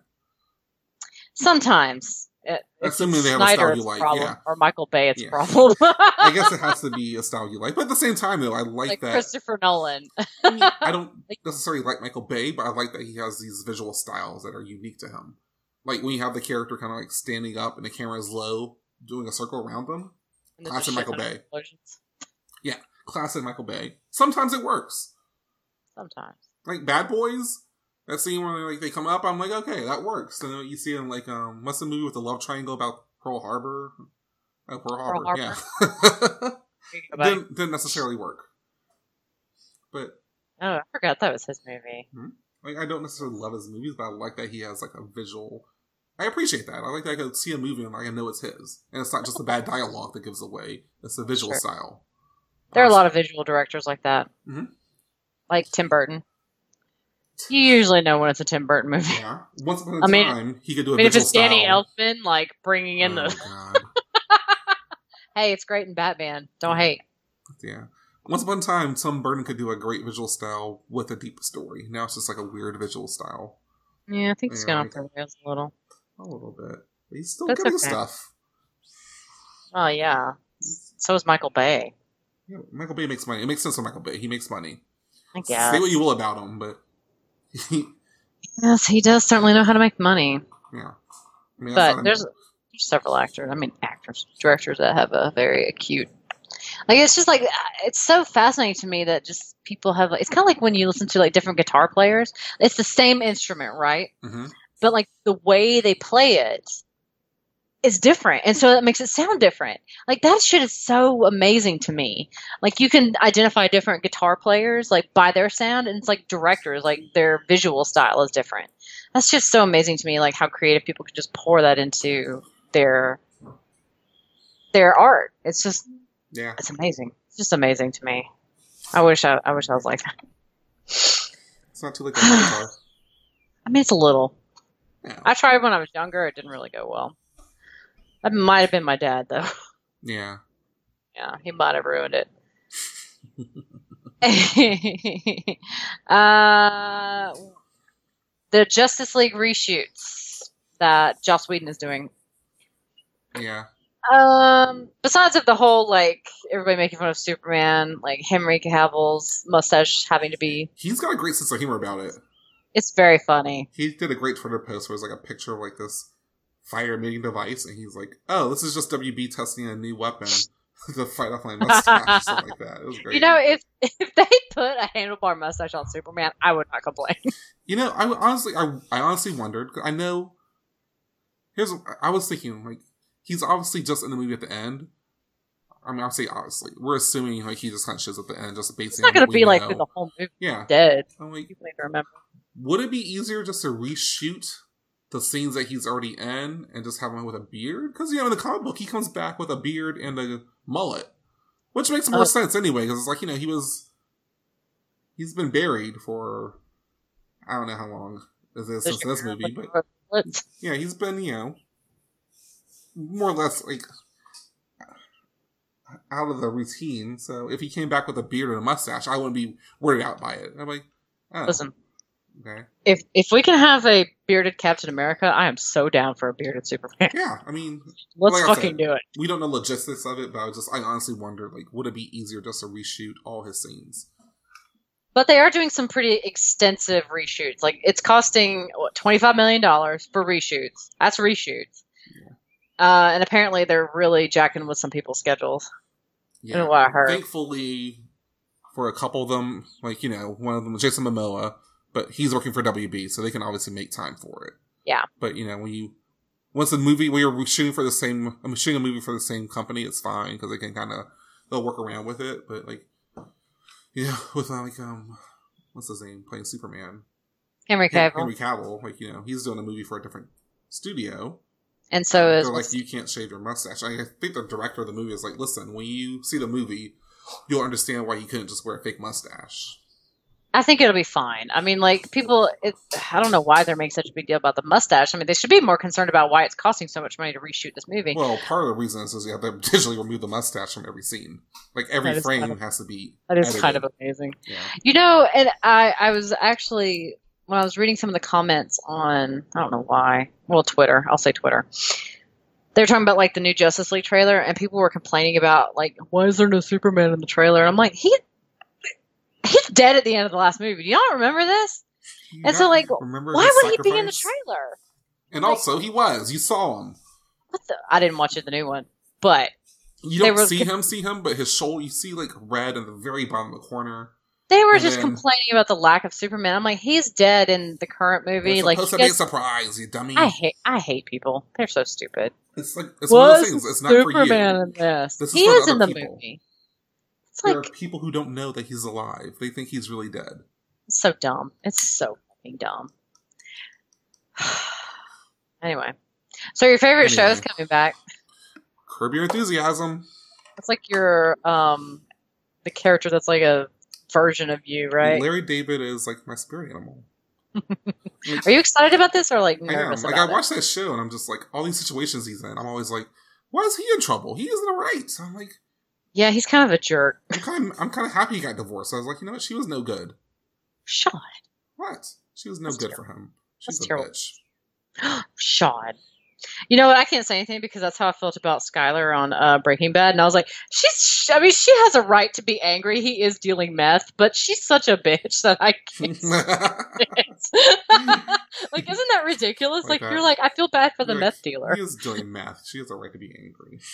[SPEAKER 1] Sometimes. Eh, it, it's
[SPEAKER 2] Assuming they have a style you like,
[SPEAKER 1] problem,
[SPEAKER 2] yeah.
[SPEAKER 1] or Michael Bay, it's
[SPEAKER 2] Yeah.
[SPEAKER 1] a problem. *laughs* *laughs*
[SPEAKER 2] I guess it has to be a style you like, but at the same time, though, I like,
[SPEAKER 1] like
[SPEAKER 2] that.
[SPEAKER 1] Christopher Nolan.
[SPEAKER 2] I, *laughs* mean, I don't necessarily like Michael Bay, but I like that he has these visual styles that are unique to him. Like when you have the character kind of like standing up and the camera is low, doing a circle around them.
[SPEAKER 1] And
[SPEAKER 2] Classic Michael Bay.
[SPEAKER 1] explosions.
[SPEAKER 2] Classic Michael Bay. Sometimes it works.
[SPEAKER 1] Sometimes.
[SPEAKER 2] Like Bad Boys, that scene where like they come up, I'm like, okay, that works. And then you see in like um, what's the movie with the love triangle about Pearl Harbor? Oh, Pearl Harbor,
[SPEAKER 1] Harbor.
[SPEAKER 2] yeah.
[SPEAKER 1] There you go, buddy.
[SPEAKER 2] didn't, didn't necessarily work. But
[SPEAKER 1] oh, I forgot that was his movie.
[SPEAKER 2] Like I don't necessarily love his movies, but I like that he has like a visual. I appreciate that. I like that I can see a movie and like, I know it's his, and it's not just the bad dialogue that gives away. It's the visual
[SPEAKER 1] Sure.
[SPEAKER 2] style.
[SPEAKER 1] There are a lot of visual directors like that.
[SPEAKER 2] Mhm.
[SPEAKER 1] Like Tim Burton. You usually know when it's a Tim Burton movie.
[SPEAKER 2] Yeah. Once upon a
[SPEAKER 1] I mean-
[SPEAKER 2] time, he could do a
[SPEAKER 1] I mean, if it's Danny. Elfman, like bringing in
[SPEAKER 2] oh,
[SPEAKER 1] the, *laughs* hey, it's great in Batman. Don't hate.
[SPEAKER 2] Yeah. Once upon a time, Tim Burton could do a great visual style with a deep story. Now it's just like a weird visual style.
[SPEAKER 1] Yeah, I think it's
[SPEAKER 2] Yeah,
[SPEAKER 1] going off the rails a little.
[SPEAKER 2] A little bit. But he's still
[SPEAKER 1] That's okay.
[SPEAKER 2] stuff.
[SPEAKER 1] Oh yeah. So is Michael Bay.
[SPEAKER 2] Yeah, Michael Bay makes money. It makes sense for Michael Bay. He makes money.
[SPEAKER 1] I guess.
[SPEAKER 2] Say what you will about him, but *laughs*
[SPEAKER 1] Yes, he does certainly know how to make money.
[SPEAKER 2] yeah. I mean,
[SPEAKER 1] but there's, there's several actors. I mean, actors, directors that have a very acute. Like it's just like it's so fascinating to me that just people have. It's kind of like when you listen to like different guitar players. It's the same instrument, right?
[SPEAKER 2] Mhm.
[SPEAKER 1] But like the way they play it is different, and so that makes it sound different. Like that shit is so amazing to me. Like you can identify different guitar players like by their sound, and it's like directors like their visual style is different. That's just so amazing to me. Like how creative people could just pour that into their their art. It's just
[SPEAKER 2] Yeah.
[SPEAKER 1] it's amazing. It's just amazing to me. I wish I I wish I was like that.
[SPEAKER 2] It's not too to learn guitar. *sighs*
[SPEAKER 1] I mean, it's a little.
[SPEAKER 2] Yeah.
[SPEAKER 1] I tried when I was younger. It didn't really go well. That might have been my dad, though. *laughs*
[SPEAKER 2] Yeah.
[SPEAKER 1] Yeah, he might have ruined it. *laughs* *laughs* uh, the Justice League reshoots that Joss Whedon is doing.
[SPEAKER 2] Yeah.
[SPEAKER 1] Um, besides of the whole like everybody making fun of Superman, like Henry Cavill's mustache having to be
[SPEAKER 2] He's got a great sense of humor about it.
[SPEAKER 1] It's very funny.
[SPEAKER 2] He did a great Twitter post where it's like a picture of like this fire emitting device, and he's like, "Oh, this is just WB testing a new weapon *laughs* to fight off my *laughs* mustache." something like that. It was great.
[SPEAKER 1] You know, if *laughs* if they put a handlebar mustache on Superman, I would not complain.
[SPEAKER 2] You know, I honestly, I, I honestly wondered. I know. Here's, I was thinking like he's obviously just in the movie at the end. I mean, I'll say obviously. We're assuming like he just kind of shows at the end, just basically.
[SPEAKER 1] It's not going to be like the whole movie
[SPEAKER 2] yeah.
[SPEAKER 1] dead.
[SPEAKER 2] I'm like,
[SPEAKER 1] People need to remember.
[SPEAKER 2] would it be easier just to reshoot the scenes that he's already in and just have him with a beard? Because you know, in the comic book, he comes back with a beard and a mullet, which makes more
[SPEAKER 1] Oh.
[SPEAKER 2] sense anyway. Because it's like you know he was he's been buried for I don't know how long is this since this movie, but *laughs* yeah, he's been you know more or less like out of the routine. So if he came back with a beard and a mustache, I wouldn't be worried out by it. I'm like, oh,
[SPEAKER 1] Listen,
[SPEAKER 2] okay.
[SPEAKER 1] if if we can have a bearded Captain America, I am so down for a bearded Superman.
[SPEAKER 2] Yeah, I mean,
[SPEAKER 1] Let's
[SPEAKER 2] Like
[SPEAKER 1] fucking
[SPEAKER 2] said,
[SPEAKER 1] do it.
[SPEAKER 2] we don't know logistics of it, but I just I honestly wonder like would it be easier just to reshoot all his scenes?
[SPEAKER 1] But they are doing some pretty extensive reshoots. Like it's costing what, twenty five million dollars for reshoots. That's reshoots. Uh, and apparently they're really jacking with some people's schedules.
[SPEAKER 2] Yeah,
[SPEAKER 1] I.
[SPEAKER 2] Thankfully, for a couple of them, like you know, one of them Jason Momoa, but he's working for WB, so they can obviously make time for it.
[SPEAKER 1] Yeah.
[SPEAKER 2] But you know, when you once the movie we are shooting for the same, I'm shooting a movie for the same company, it's fine because they can kind of they'll work around with it. But like, yeah, *laughs* with like um, what's his name playing Superman?
[SPEAKER 1] Henry Cavill.
[SPEAKER 2] Henry Cavill, like you know, he's doing a movie for a different studio.
[SPEAKER 1] and so is
[SPEAKER 2] They're like, you can't shave your mustache. I think the director of the movie is like, listen, when you see the movie, you'll understand why you couldn't just wear a fake mustache.
[SPEAKER 1] I think it'll be fine. I mean, like people, it, I don't know why they're making such a big deal about the mustache. I mean, they should be more concerned about why it's costing so much money to reshoot this movie.
[SPEAKER 2] Well, part of the reason is, you have to digitally remove the mustache from every scene. Like every frame
[SPEAKER 1] kind of-
[SPEAKER 2] has to be.
[SPEAKER 1] that is
[SPEAKER 2] edited.
[SPEAKER 1] kind of amazing.
[SPEAKER 2] Yeah.
[SPEAKER 1] You know, and I, I was actually when I was reading some of the comments on, I don't know why, well, Twitter. I'll say Twitter. They're talking about like the new Justice League trailer, and people were complaining about like, why is there no Superman in the trailer? And I'm like, he, he's dead at the end of the last movie. Do y'all remember this?
[SPEAKER 2] You
[SPEAKER 1] And so, like,
[SPEAKER 2] remember
[SPEAKER 1] Why would he be in the trailer?
[SPEAKER 2] And also, he was. You saw him.
[SPEAKER 1] What the? I didn't watch it, the new one, but
[SPEAKER 2] You don't
[SPEAKER 1] were-
[SPEAKER 2] see him, see him, but his shoulder, you see like red at the very bottom of the corner.
[SPEAKER 1] they were
[SPEAKER 2] And
[SPEAKER 1] just
[SPEAKER 2] then-
[SPEAKER 1] complaining about the lack of Superman. I'm like, he's dead in the current movie.
[SPEAKER 2] It's
[SPEAKER 1] Like,
[SPEAKER 2] supposed to be a surprise, you dummy.
[SPEAKER 1] I hate, I hate people. They're so stupid.
[SPEAKER 2] it's like it's one of those things. It's not for
[SPEAKER 1] Superman
[SPEAKER 2] you.
[SPEAKER 1] in this?
[SPEAKER 2] This is
[SPEAKER 1] he is in the
[SPEAKER 2] people.
[SPEAKER 1] movie. It's
[SPEAKER 2] There
[SPEAKER 1] like
[SPEAKER 2] are people who don't know that he's alive. They think he's really dead.
[SPEAKER 1] it's so dumb. It's so fucking dumb. *sighs* anyway, so your favorite show is coming back.
[SPEAKER 2] Curb Your Enthusiasm.
[SPEAKER 1] It's like your um, the character that's like a version of you, right?
[SPEAKER 2] Larry David is like my spirit animal. Like, *laughs*
[SPEAKER 1] Are you excited about this or like
[SPEAKER 2] I
[SPEAKER 1] nervous
[SPEAKER 2] Like I
[SPEAKER 1] about it?
[SPEAKER 2] watch that show and I'm just like all these situations he's in. I'm always like, why is he in trouble? He isn't right. So I'm like,
[SPEAKER 1] Yeah, he's kind of a jerk.
[SPEAKER 2] I'm kind of, I'm kind of happy he got divorced. I was like, you know what? She was no good.
[SPEAKER 1] Shot,
[SPEAKER 2] What? She was no
[SPEAKER 1] That's
[SPEAKER 2] good
[SPEAKER 1] terrible.
[SPEAKER 2] for him. She's
[SPEAKER 1] That's
[SPEAKER 2] a
[SPEAKER 1] terrible.
[SPEAKER 2] bitch. *gasps*
[SPEAKER 1] shot. You know what? I can't say anything because that's how I felt about Skyler on uh, Breaking Bad, and I was like, she's. I mean, she has a right to be angry. He is dealing meth, but she's such a bitch that I *laughs* can't. *laughs* like, isn't that ridiculous?
[SPEAKER 2] Like
[SPEAKER 1] Like,
[SPEAKER 2] that.
[SPEAKER 1] you're like, I feel bad for the meth dealer.
[SPEAKER 2] he is doing math. She has a right to be angry. *laughs*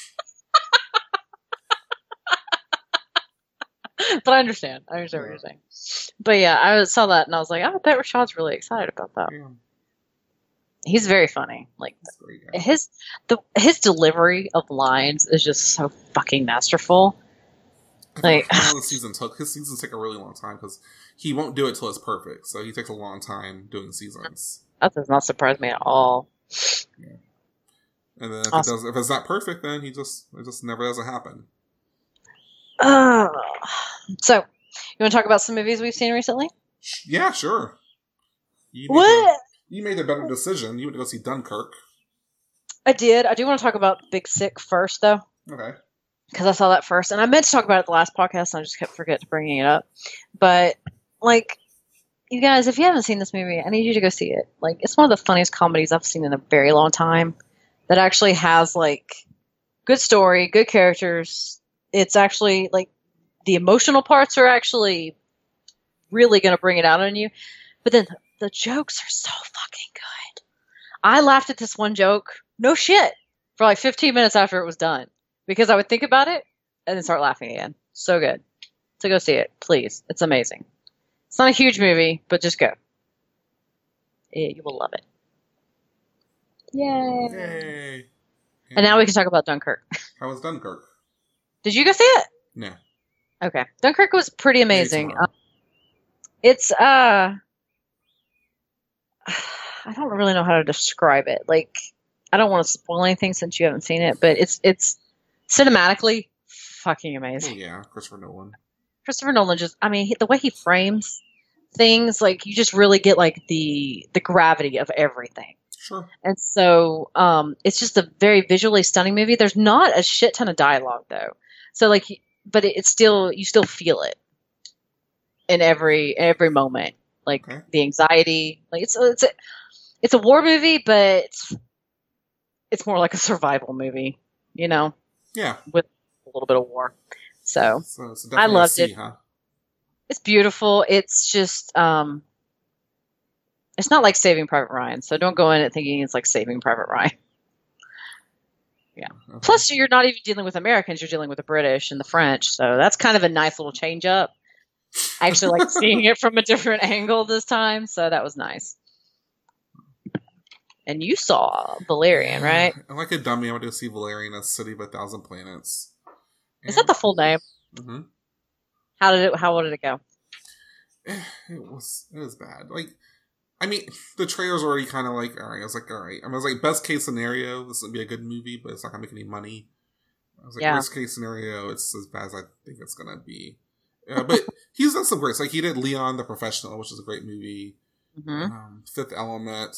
[SPEAKER 2] *laughs*
[SPEAKER 1] but I understand. I understand what you're saying. But yeah, I saw that and I was like, oh, I bet Rashad's really excited about that.
[SPEAKER 2] Yeah,
[SPEAKER 1] He's very funny. Like.
[SPEAKER 2] Yeah.
[SPEAKER 1] his the his delivery of lines is just so fucking masterful. Like-
[SPEAKER 2] think how long the season took. His seasons take a really long time because he won't do it till it's perfect. So he takes a long time doing seasons.
[SPEAKER 1] That does not surprise me at all.
[SPEAKER 2] And then if,
[SPEAKER 1] Awesome.
[SPEAKER 2] it does, if it's not perfect, then he just it just never doesn't happen.
[SPEAKER 1] Uh, so, you want to talk about some movies we've seen recently?
[SPEAKER 2] Yeah, sure. You made
[SPEAKER 1] What?
[SPEAKER 2] You made the better decision. You went to go see Dunkirk.
[SPEAKER 1] I did. I do want to talk about Big Sick first, though,
[SPEAKER 2] Okay.
[SPEAKER 1] because I saw that first, and I meant to talk about it the last podcast, and I just kept forgetting bringing it up. But like, you guys, if you haven't seen this movie, I need you to go see it. Like, it's one of the funniest comedies I've seen in a very long time. That actually has like good story, good characters. It's actually like the emotional parts are actually really going to bring it out on you. But then the jokes are so fucking good. I laughed at this one joke, no shit, for like 15 minutes after it was done because I would think about it and then start laughing again. So good. So go see it, please. It's amazing. It's not a huge movie, but just go. Yeah, you will love it. Yay.
[SPEAKER 2] Yay!
[SPEAKER 1] And now we can talk about Dunkirk.
[SPEAKER 2] How was Dunkirk?
[SPEAKER 1] Did you go see it?
[SPEAKER 2] No.
[SPEAKER 1] Okay. Dunkirk was pretty amazing. Uh, it's uh *sighs* I don't really know how to describe it. Like I don't want to spoil anything since you haven't seen it, but it's it's cinematically fucking
[SPEAKER 2] Oh
[SPEAKER 1] amazing.
[SPEAKER 2] yeah, Christopher Nolan.
[SPEAKER 1] Christopher Nolan just I mean, he, the way he frames things like you just really get like the the gravity of everything.
[SPEAKER 2] Sure.
[SPEAKER 1] And so um, it's just a very visually stunning movie. There's not a shit ton of dialogue though, so like, but it, it's still you still feel it in every every moment, like
[SPEAKER 2] Okay.
[SPEAKER 1] the anxiety. Like it's it's a it's a war movie, but it's more like a survival movie, you know,
[SPEAKER 2] Yeah.
[SPEAKER 1] With a little bit of war. So
[SPEAKER 2] So it's
[SPEAKER 1] I loved
[SPEAKER 2] C,
[SPEAKER 1] it.
[SPEAKER 2] huh?
[SPEAKER 1] it's beautiful. It's just um, it's not like Saving Private Ryan, so don't go in it thinking it's like Saving Private Ryan.
[SPEAKER 2] Okay.
[SPEAKER 1] Plus, you're not even dealing with Americans; you're dealing with the British and the French. So that's kind of a nice little change up. I actually like seeing it from a different angle this time, so that was nice. And you saw Valerian, right?
[SPEAKER 2] And like a dummy, I went to see Valerian, a city of a thousand planets.
[SPEAKER 1] Is that the full name?
[SPEAKER 2] hmm
[SPEAKER 1] How did it? How did it go?
[SPEAKER 2] It was it was bad. Like, I mean, the trailer's already kind of like, all right. I was like, all right. I, mean, I was like, best case scenario, this would be a good movie, but it's not gonna make any money. I was like,
[SPEAKER 1] Yeah.
[SPEAKER 2] worst case scenario, it's as bad as I think it's gonna be. Uh, but *laughs* he's done some great. Like he did Leon the Professional, which is a great movie.
[SPEAKER 1] hmm
[SPEAKER 2] Um, Fifth Element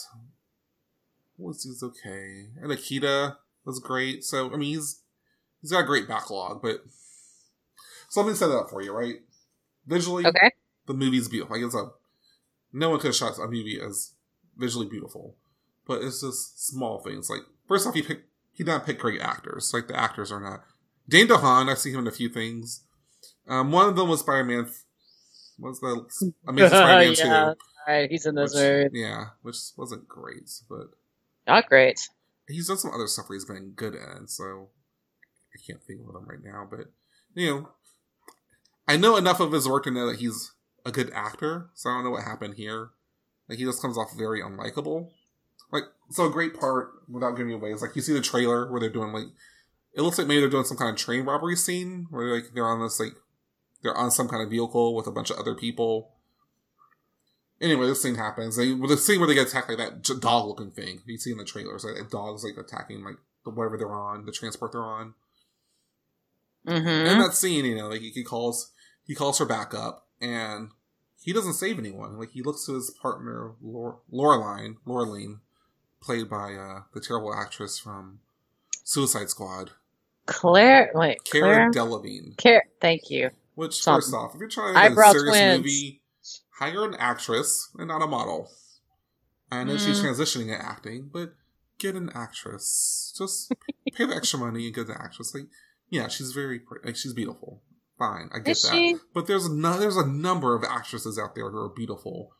[SPEAKER 2] was was okay, and Nikita was great. So I mean, he's he's got a great backlog. But so let me set that up for you, right? Visually,
[SPEAKER 1] Okay.
[SPEAKER 2] the movie's beautiful. Like it's a no one could have shot a movie as visually beautiful, but it's just small things. Like first off, he picked he did not pick great actors. Like the actors are not. Dane DeHaan, I've seen him in a few things. Um, one of them was Spider Man. Was the Amazing Spider *laughs* Man
[SPEAKER 1] Yeah.
[SPEAKER 2] two?
[SPEAKER 1] Right, he's in this
[SPEAKER 2] Which-. Yeah, which wasn't great, but
[SPEAKER 1] Not great.
[SPEAKER 2] he's done some other stuff where he's been good in, so I can't think of him right now. But you know, I know enough of his work to know that he's a good actor. So I don't know what happened here. Like he just comes off very unlikable. Like so, a great part without giving away is like you see the trailer where they're doing like it looks like maybe they're doing some kind of train robbery scene where like they're on this like they're on some kind of vehicle with a bunch of other people. Anyway, this scene happens. They the scene where they get attacked like that dog looking thing you see in the trailers. Like a dog's like attacking like the whatever they're on, the transport they're on.
[SPEAKER 1] Mm-hmm.
[SPEAKER 2] And that scene, you know, like he calls he calls her back up and he doesn't save anyone. Like he looks to his partner Lore, Loreline, Laureline, played by uh the terrible actress from Suicide Squad,
[SPEAKER 1] Claire, wait,
[SPEAKER 2] Cara
[SPEAKER 1] Claire,
[SPEAKER 2] Delevingne.
[SPEAKER 1] Care. Thank you.
[SPEAKER 2] Which
[SPEAKER 1] Some-
[SPEAKER 2] first off, if you're trying to make
[SPEAKER 1] Eyebrow
[SPEAKER 2] a serious
[SPEAKER 1] twins.
[SPEAKER 2] movie, hire an actress and not a model. I know she's
[SPEAKER 1] Mm.
[SPEAKER 2] transitioning to acting, but get an actress. Just *laughs* pay the extra money and get the actress. Like, yeah, she's very pretty. Like, she's beautiful. Fine, I get
[SPEAKER 1] Is
[SPEAKER 2] that.
[SPEAKER 1] she?
[SPEAKER 2] But there's no, there's a number of actresses out there who are beautiful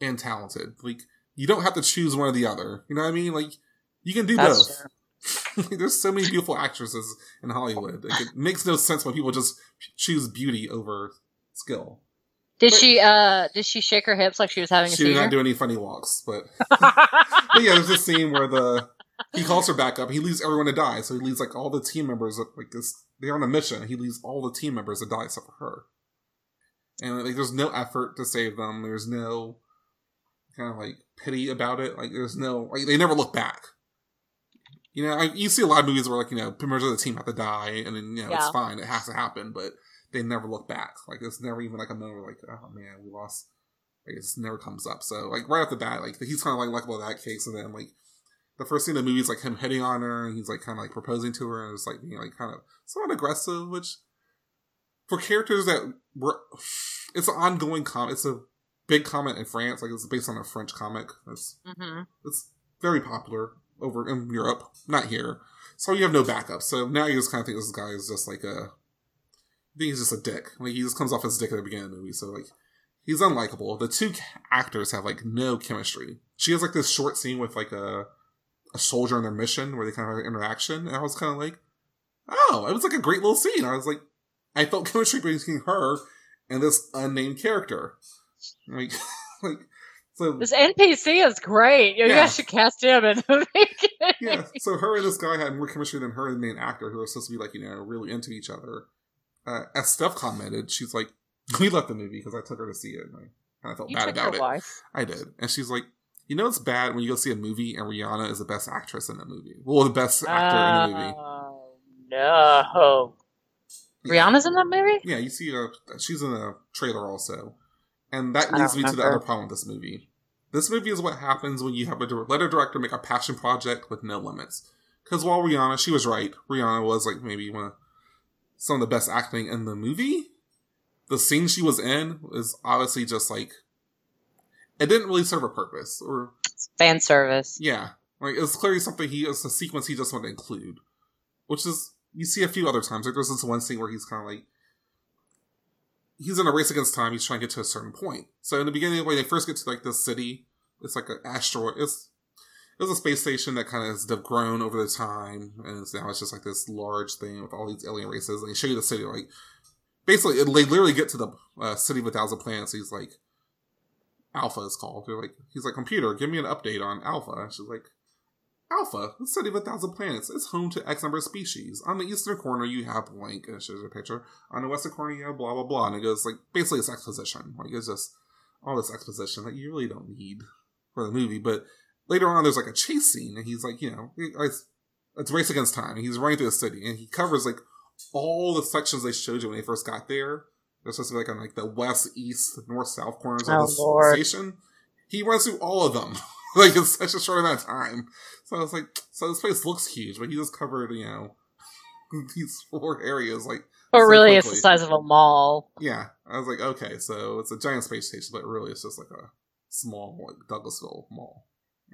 [SPEAKER 2] and talented. Like, you don't have to choose one or the other. You know what I mean? Like, you can do
[SPEAKER 1] That's
[SPEAKER 2] both. *laughs* There's so many beautiful actresses in Hollywood. Like, it *laughs* makes no sense when people just choose beauty over skill.
[SPEAKER 1] Did
[SPEAKER 2] But-
[SPEAKER 1] she? Uh, did she shake her hips like she was having a
[SPEAKER 2] She did not do any funny walks, but, *laughs* but yeah, there's this scene where the he calls her back up. He leaves everyone to die, so he leaves like all the team members like this. They're on a mission. He leaves all the team members to die except for her, and like there's no effort to save them. There's no kind of like pity about it. Like there's no like they never look back. You know, I, you see a lot of movies where like you know members of the team have to die, and then you know it's fine, it has to happen, but they never look back. Like it's never even like a moment like oh man, we lost. Like, it just never comes up. So like right off the bat, like he's kind of like likable in that case, and then like the first scene of the movie is like him hitting on her, and he's like kind of like proposing to her, and it's like being like kind of somewhat aggressive, which for characters that were, it's an ongoing comment. It's a big comment in France. Like it's based on a French comic. It's
[SPEAKER 1] hmm
[SPEAKER 2] it's very popular over in Europe, not here. So you have no backup. So now you just kind of think this guy is just like a. I think he's just a dick. Like he just comes off as a dick at the beginning of the movie. So like he's unlikable. The two actors have like no chemistry. She has like this short scene with like a a soldier on their mission where they kind of have an interaction, and I was kind of like, oh, it was like a great little scene. I was like, I felt *laughs* chemistry between her and this unnamed character. Like, *laughs* like so
[SPEAKER 1] this NPC is great. You
[SPEAKER 2] Yeah.
[SPEAKER 1] guys should cast him in the movie.
[SPEAKER 2] yeah. So her and this guy had more chemistry than her and the main actor, who are supposed to be like you know really into each other. Uh, as Steph commented, she's like, we left the movie because I took her to see it, and I kind of felt
[SPEAKER 1] You
[SPEAKER 2] bad about it.
[SPEAKER 1] wife.
[SPEAKER 2] I did, and she's like, you know, it's bad when you go see a movie and Rihanna is the best actress in the movie. Well, the best actor in the movie.
[SPEAKER 1] Oh no! Rihanna's in that movie.
[SPEAKER 2] Yeah, you see, uh, she's in a trailer also, and that leads me to the other problem with this movie. This movie is what happens when you have a let a director make a passion project with no limits. Because while Rihanna, she was right, Rihanna was like maybe one of some of the best acting in the movie. The scene she was in was obviously just like it didn't really serve a purpose, or
[SPEAKER 1] Fan service.
[SPEAKER 2] yeah, like it's clearly something he it's a sequence he just wanted to include, which is you see a few other times. Like there's this one scene where he's kind of like he's in a race against time. He's trying to get to a certain point. So in the beginning, when they first get to like this city, it's like an asteroid. It's it's a space station that kind of has grown over the time, and it's, now it's just like this large thing with all these alien races. And they show you the city, like basically, it, they literally get to the uh, city of a thousand planets. He's like, Alpha is called. They're like, he's like, computer, give me an update on Alpha. And she's like, Alpha, the city of a thousand planets. It's home to X number of species. On the eastern corner, you have blank, and it shows a picture. On the western corner, you have blah blah blah, and it goes like basically it's exposition. Like it's just all this exposition that you really don't need for the movie. But later on, there's like a chase scene, and he's like, you know, it's, it's race against time. And he's running through the city, and he covers like all the sections they showed you when they first got there. They're supposed to be like on like the west, east, north, south corners of
[SPEAKER 1] Oh,
[SPEAKER 2] the
[SPEAKER 1] Lord.
[SPEAKER 2] station. He runs through all of them *laughs* like in such a short amount of time. So I was like, so this place looks huge, but he just covered, you know, *laughs* these four areas. Like,
[SPEAKER 1] But
[SPEAKER 2] So
[SPEAKER 1] really, it's the size of a mall.
[SPEAKER 2] yeah, I was like, okay, so it's a giant space station, but really it's just like a small, like Douglasville mall.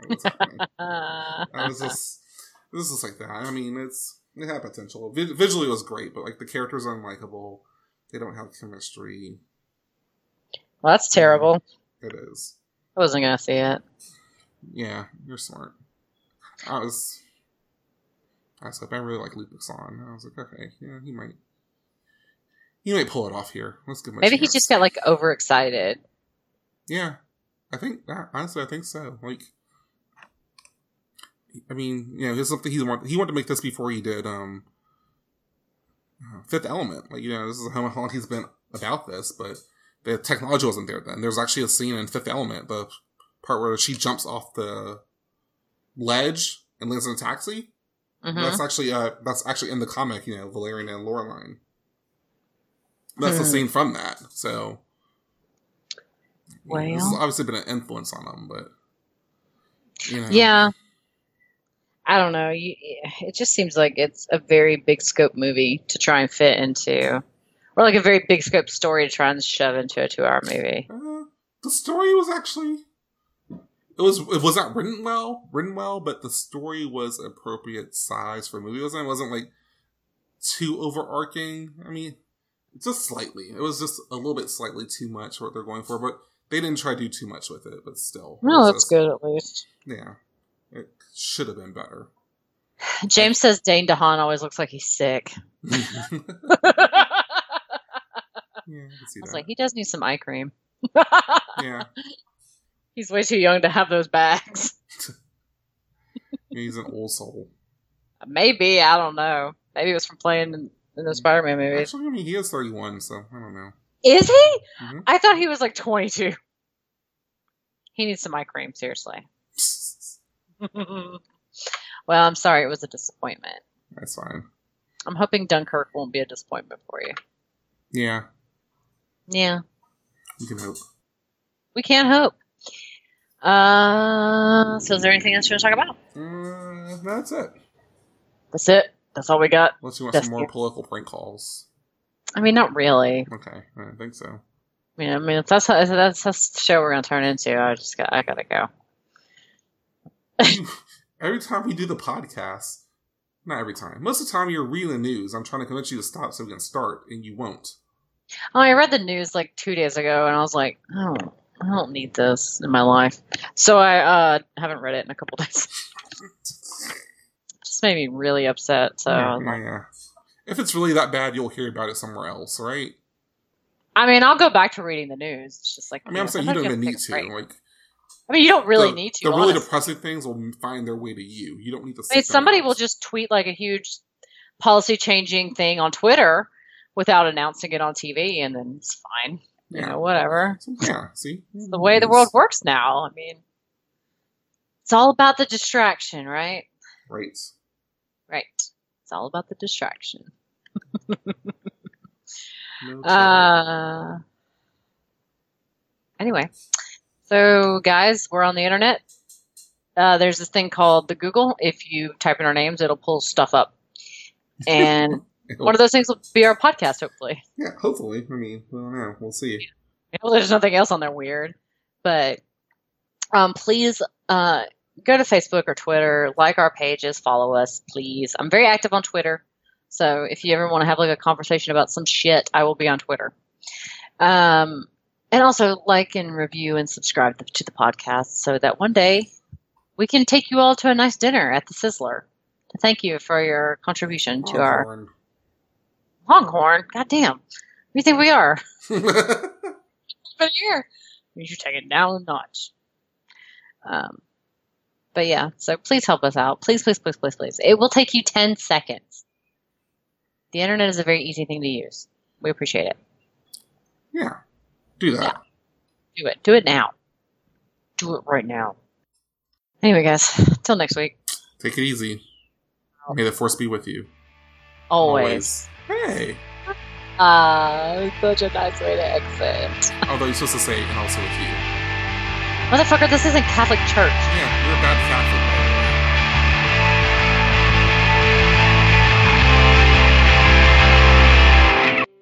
[SPEAKER 2] Like, *laughs* I was just, this is just like that. I mean, it's it had potential. Vi- visually, it was great, but like the characters are unlikable. They don't have chemistry.
[SPEAKER 1] well, that's terrible.
[SPEAKER 2] It is.
[SPEAKER 1] I wasn't gonna see it.
[SPEAKER 2] Yeah, you're smart. I was. I was like, I really like Luc Besson. I was like, okay, yeah, he might. He might pull it off here. Let's give him a
[SPEAKER 1] Maybe he just got like overexcited.
[SPEAKER 2] Yeah, I think honestly, I think so. Like, I mean, you know, here's something he wanted. He wanted to make this before he did um Fifth Element. Like, you know, this is how long he's been about this, but the technology wasn't there then. There's actually a scene in Fifth Element, the part where she jumps off the ledge and lands in a taxi.
[SPEAKER 1] Mhm.
[SPEAKER 2] That's actually uh that's actually in the comic, you know, Valerian and Laureline. That's the
[SPEAKER 1] Hmm.
[SPEAKER 2] scene from that. So you know, this has obviously been an influence on them, but you know,
[SPEAKER 1] Yeah. I don't know. You, it just seems like it's a very big scope movie to try and fit into, or like a very big scope story to try and shove into a two-hour movie.
[SPEAKER 2] Uh, the story was actually it was it was not written well, written well, but the story was appropriate size for a movie. It wasn't it wasn't like too overarching. I mean, just slightly. It was just a little bit slightly too much for what they're going for, but they didn't try to do too much with it. But still,
[SPEAKER 1] No, that's
[SPEAKER 2] just-
[SPEAKER 1] good at least.
[SPEAKER 2] Yeah, it should have been better. *sighs*
[SPEAKER 1] James says Dane DeHaan always looks like he's sick. *laughs*
[SPEAKER 2] yeah,
[SPEAKER 1] I
[SPEAKER 2] I *laughs* can see
[SPEAKER 1] was like, he does need some eye cream. *laughs*
[SPEAKER 2] yeah,
[SPEAKER 1] He's way too young to have those bags.
[SPEAKER 2] he's an old soul.
[SPEAKER 1] Maybe I don't know. Maybe it was from playing in, in the Spider-Man movies.
[SPEAKER 2] Actually, I mean, he is thirty-one, so I don't know.
[SPEAKER 1] Is he?
[SPEAKER 2] Mhm.
[SPEAKER 1] I thought he was like 22. He needs some eye cream, seriously. *laughs* well, I'm sorry, it was a disappointment.
[SPEAKER 2] That's fine.
[SPEAKER 1] I'm hoping Dunkirk won't be a disappointment for you.
[SPEAKER 2] Yeah,
[SPEAKER 1] Yeah,
[SPEAKER 2] you can hope.
[SPEAKER 1] we can't hope. Uh, so is there anything else you want to talk about?
[SPEAKER 2] Uh, that's it.
[SPEAKER 1] That's it. That's all we got.
[SPEAKER 2] Unless you want
[SPEAKER 1] That's
[SPEAKER 2] some more
[SPEAKER 1] it.
[SPEAKER 2] political prank calls.
[SPEAKER 1] I mean, not really.
[SPEAKER 2] Okay, I don't think so.
[SPEAKER 1] Yeah, I mean, if that's how, if that's, that's the show we're gonna turn into, I just got, I gotta go. *laughs*
[SPEAKER 2] Every time we do the podcast, not every time, most of the time you're reading the news. I'm trying to convince you to stop so we can start, and you won't.
[SPEAKER 1] Oh, I read the news like two days ago, and I was like, oh, I don't need this in my life. So I uh, haven't read it in a couple *laughs* days. Just made me really upset. So
[SPEAKER 2] yeah, yeah, yeah. If it's really that bad, you'll hear about it somewhere else, right?
[SPEAKER 1] I mean, I'll go back to reading the news. It's just like
[SPEAKER 2] I mean, I'm saying you don't even need to. Like,
[SPEAKER 1] I mean, you don't really
[SPEAKER 2] the,
[SPEAKER 1] need to.
[SPEAKER 2] The really
[SPEAKER 1] honestly.
[SPEAKER 2] depressing things will find their way to you. You don't need to.
[SPEAKER 1] I mean, somebody will just tweet like a huge policy changing thing on Twitter without announcing it on TV, and then it's fine. You
[SPEAKER 2] Yeah.
[SPEAKER 1] know, whatever.
[SPEAKER 2] Yeah, see,
[SPEAKER 1] It's the way the world works now. I mean, it's all about the distraction, right?
[SPEAKER 2] Right.
[SPEAKER 1] Right. It's all about the distraction.
[SPEAKER 2] No. *laughs*
[SPEAKER 1] Uh, anyway, so guys, we're on the internet. Uh, there's this thing called the Google. If you type in our names, it'll pull stuff up. And *laughs* one of those things will be our podcast, hopefully.
[SPEAKER 2] yeah, hopefully. I mean, I don't know. We'll see.
[SPEAKER 1] Well, there's nothing else on there weird. But um, please uh, go to Facebook or Twitter, like our pages, follow us, please. I'm very active on Twitter. So if you ever want to have like a conversation about some shit, I will be on Twitter. Um, and also like and review and subscribe to the podcast so that one day we can take you all to a nice dinner at the Sizzler to thank you for your contribution to our
[SPEAKER 2] Longhorn.
[SPEAKER 1] Longhorn. God damn. Who you think we are? *laughs* but here you should take it down a notch. Um, but yeah, so please help us out. Please, please, please, please, please. It will take you 10 seconds. The internet is a very easy thing to use. We appreciate it.
[SPEAKER 2] yeah, do that.
[SPEAKER 1] Do it. Do it now. Do it right now. Anyway, guys, till next week.
[SPEAKER 2] Take it easy. May the force be with you.
[SPEAKER 1] Always.
[SPEAKER 2] Hey.
[SPEAKER 1] Ah, such a nice way to exit. *laughs*
[SPEAKER 2] Although you're supposed to say, and also with you.
[SPEAKER 1] Motherfucker, this isn't Catholic Church.
[SPEAKER 2] Yeah, you're a bad Catholic.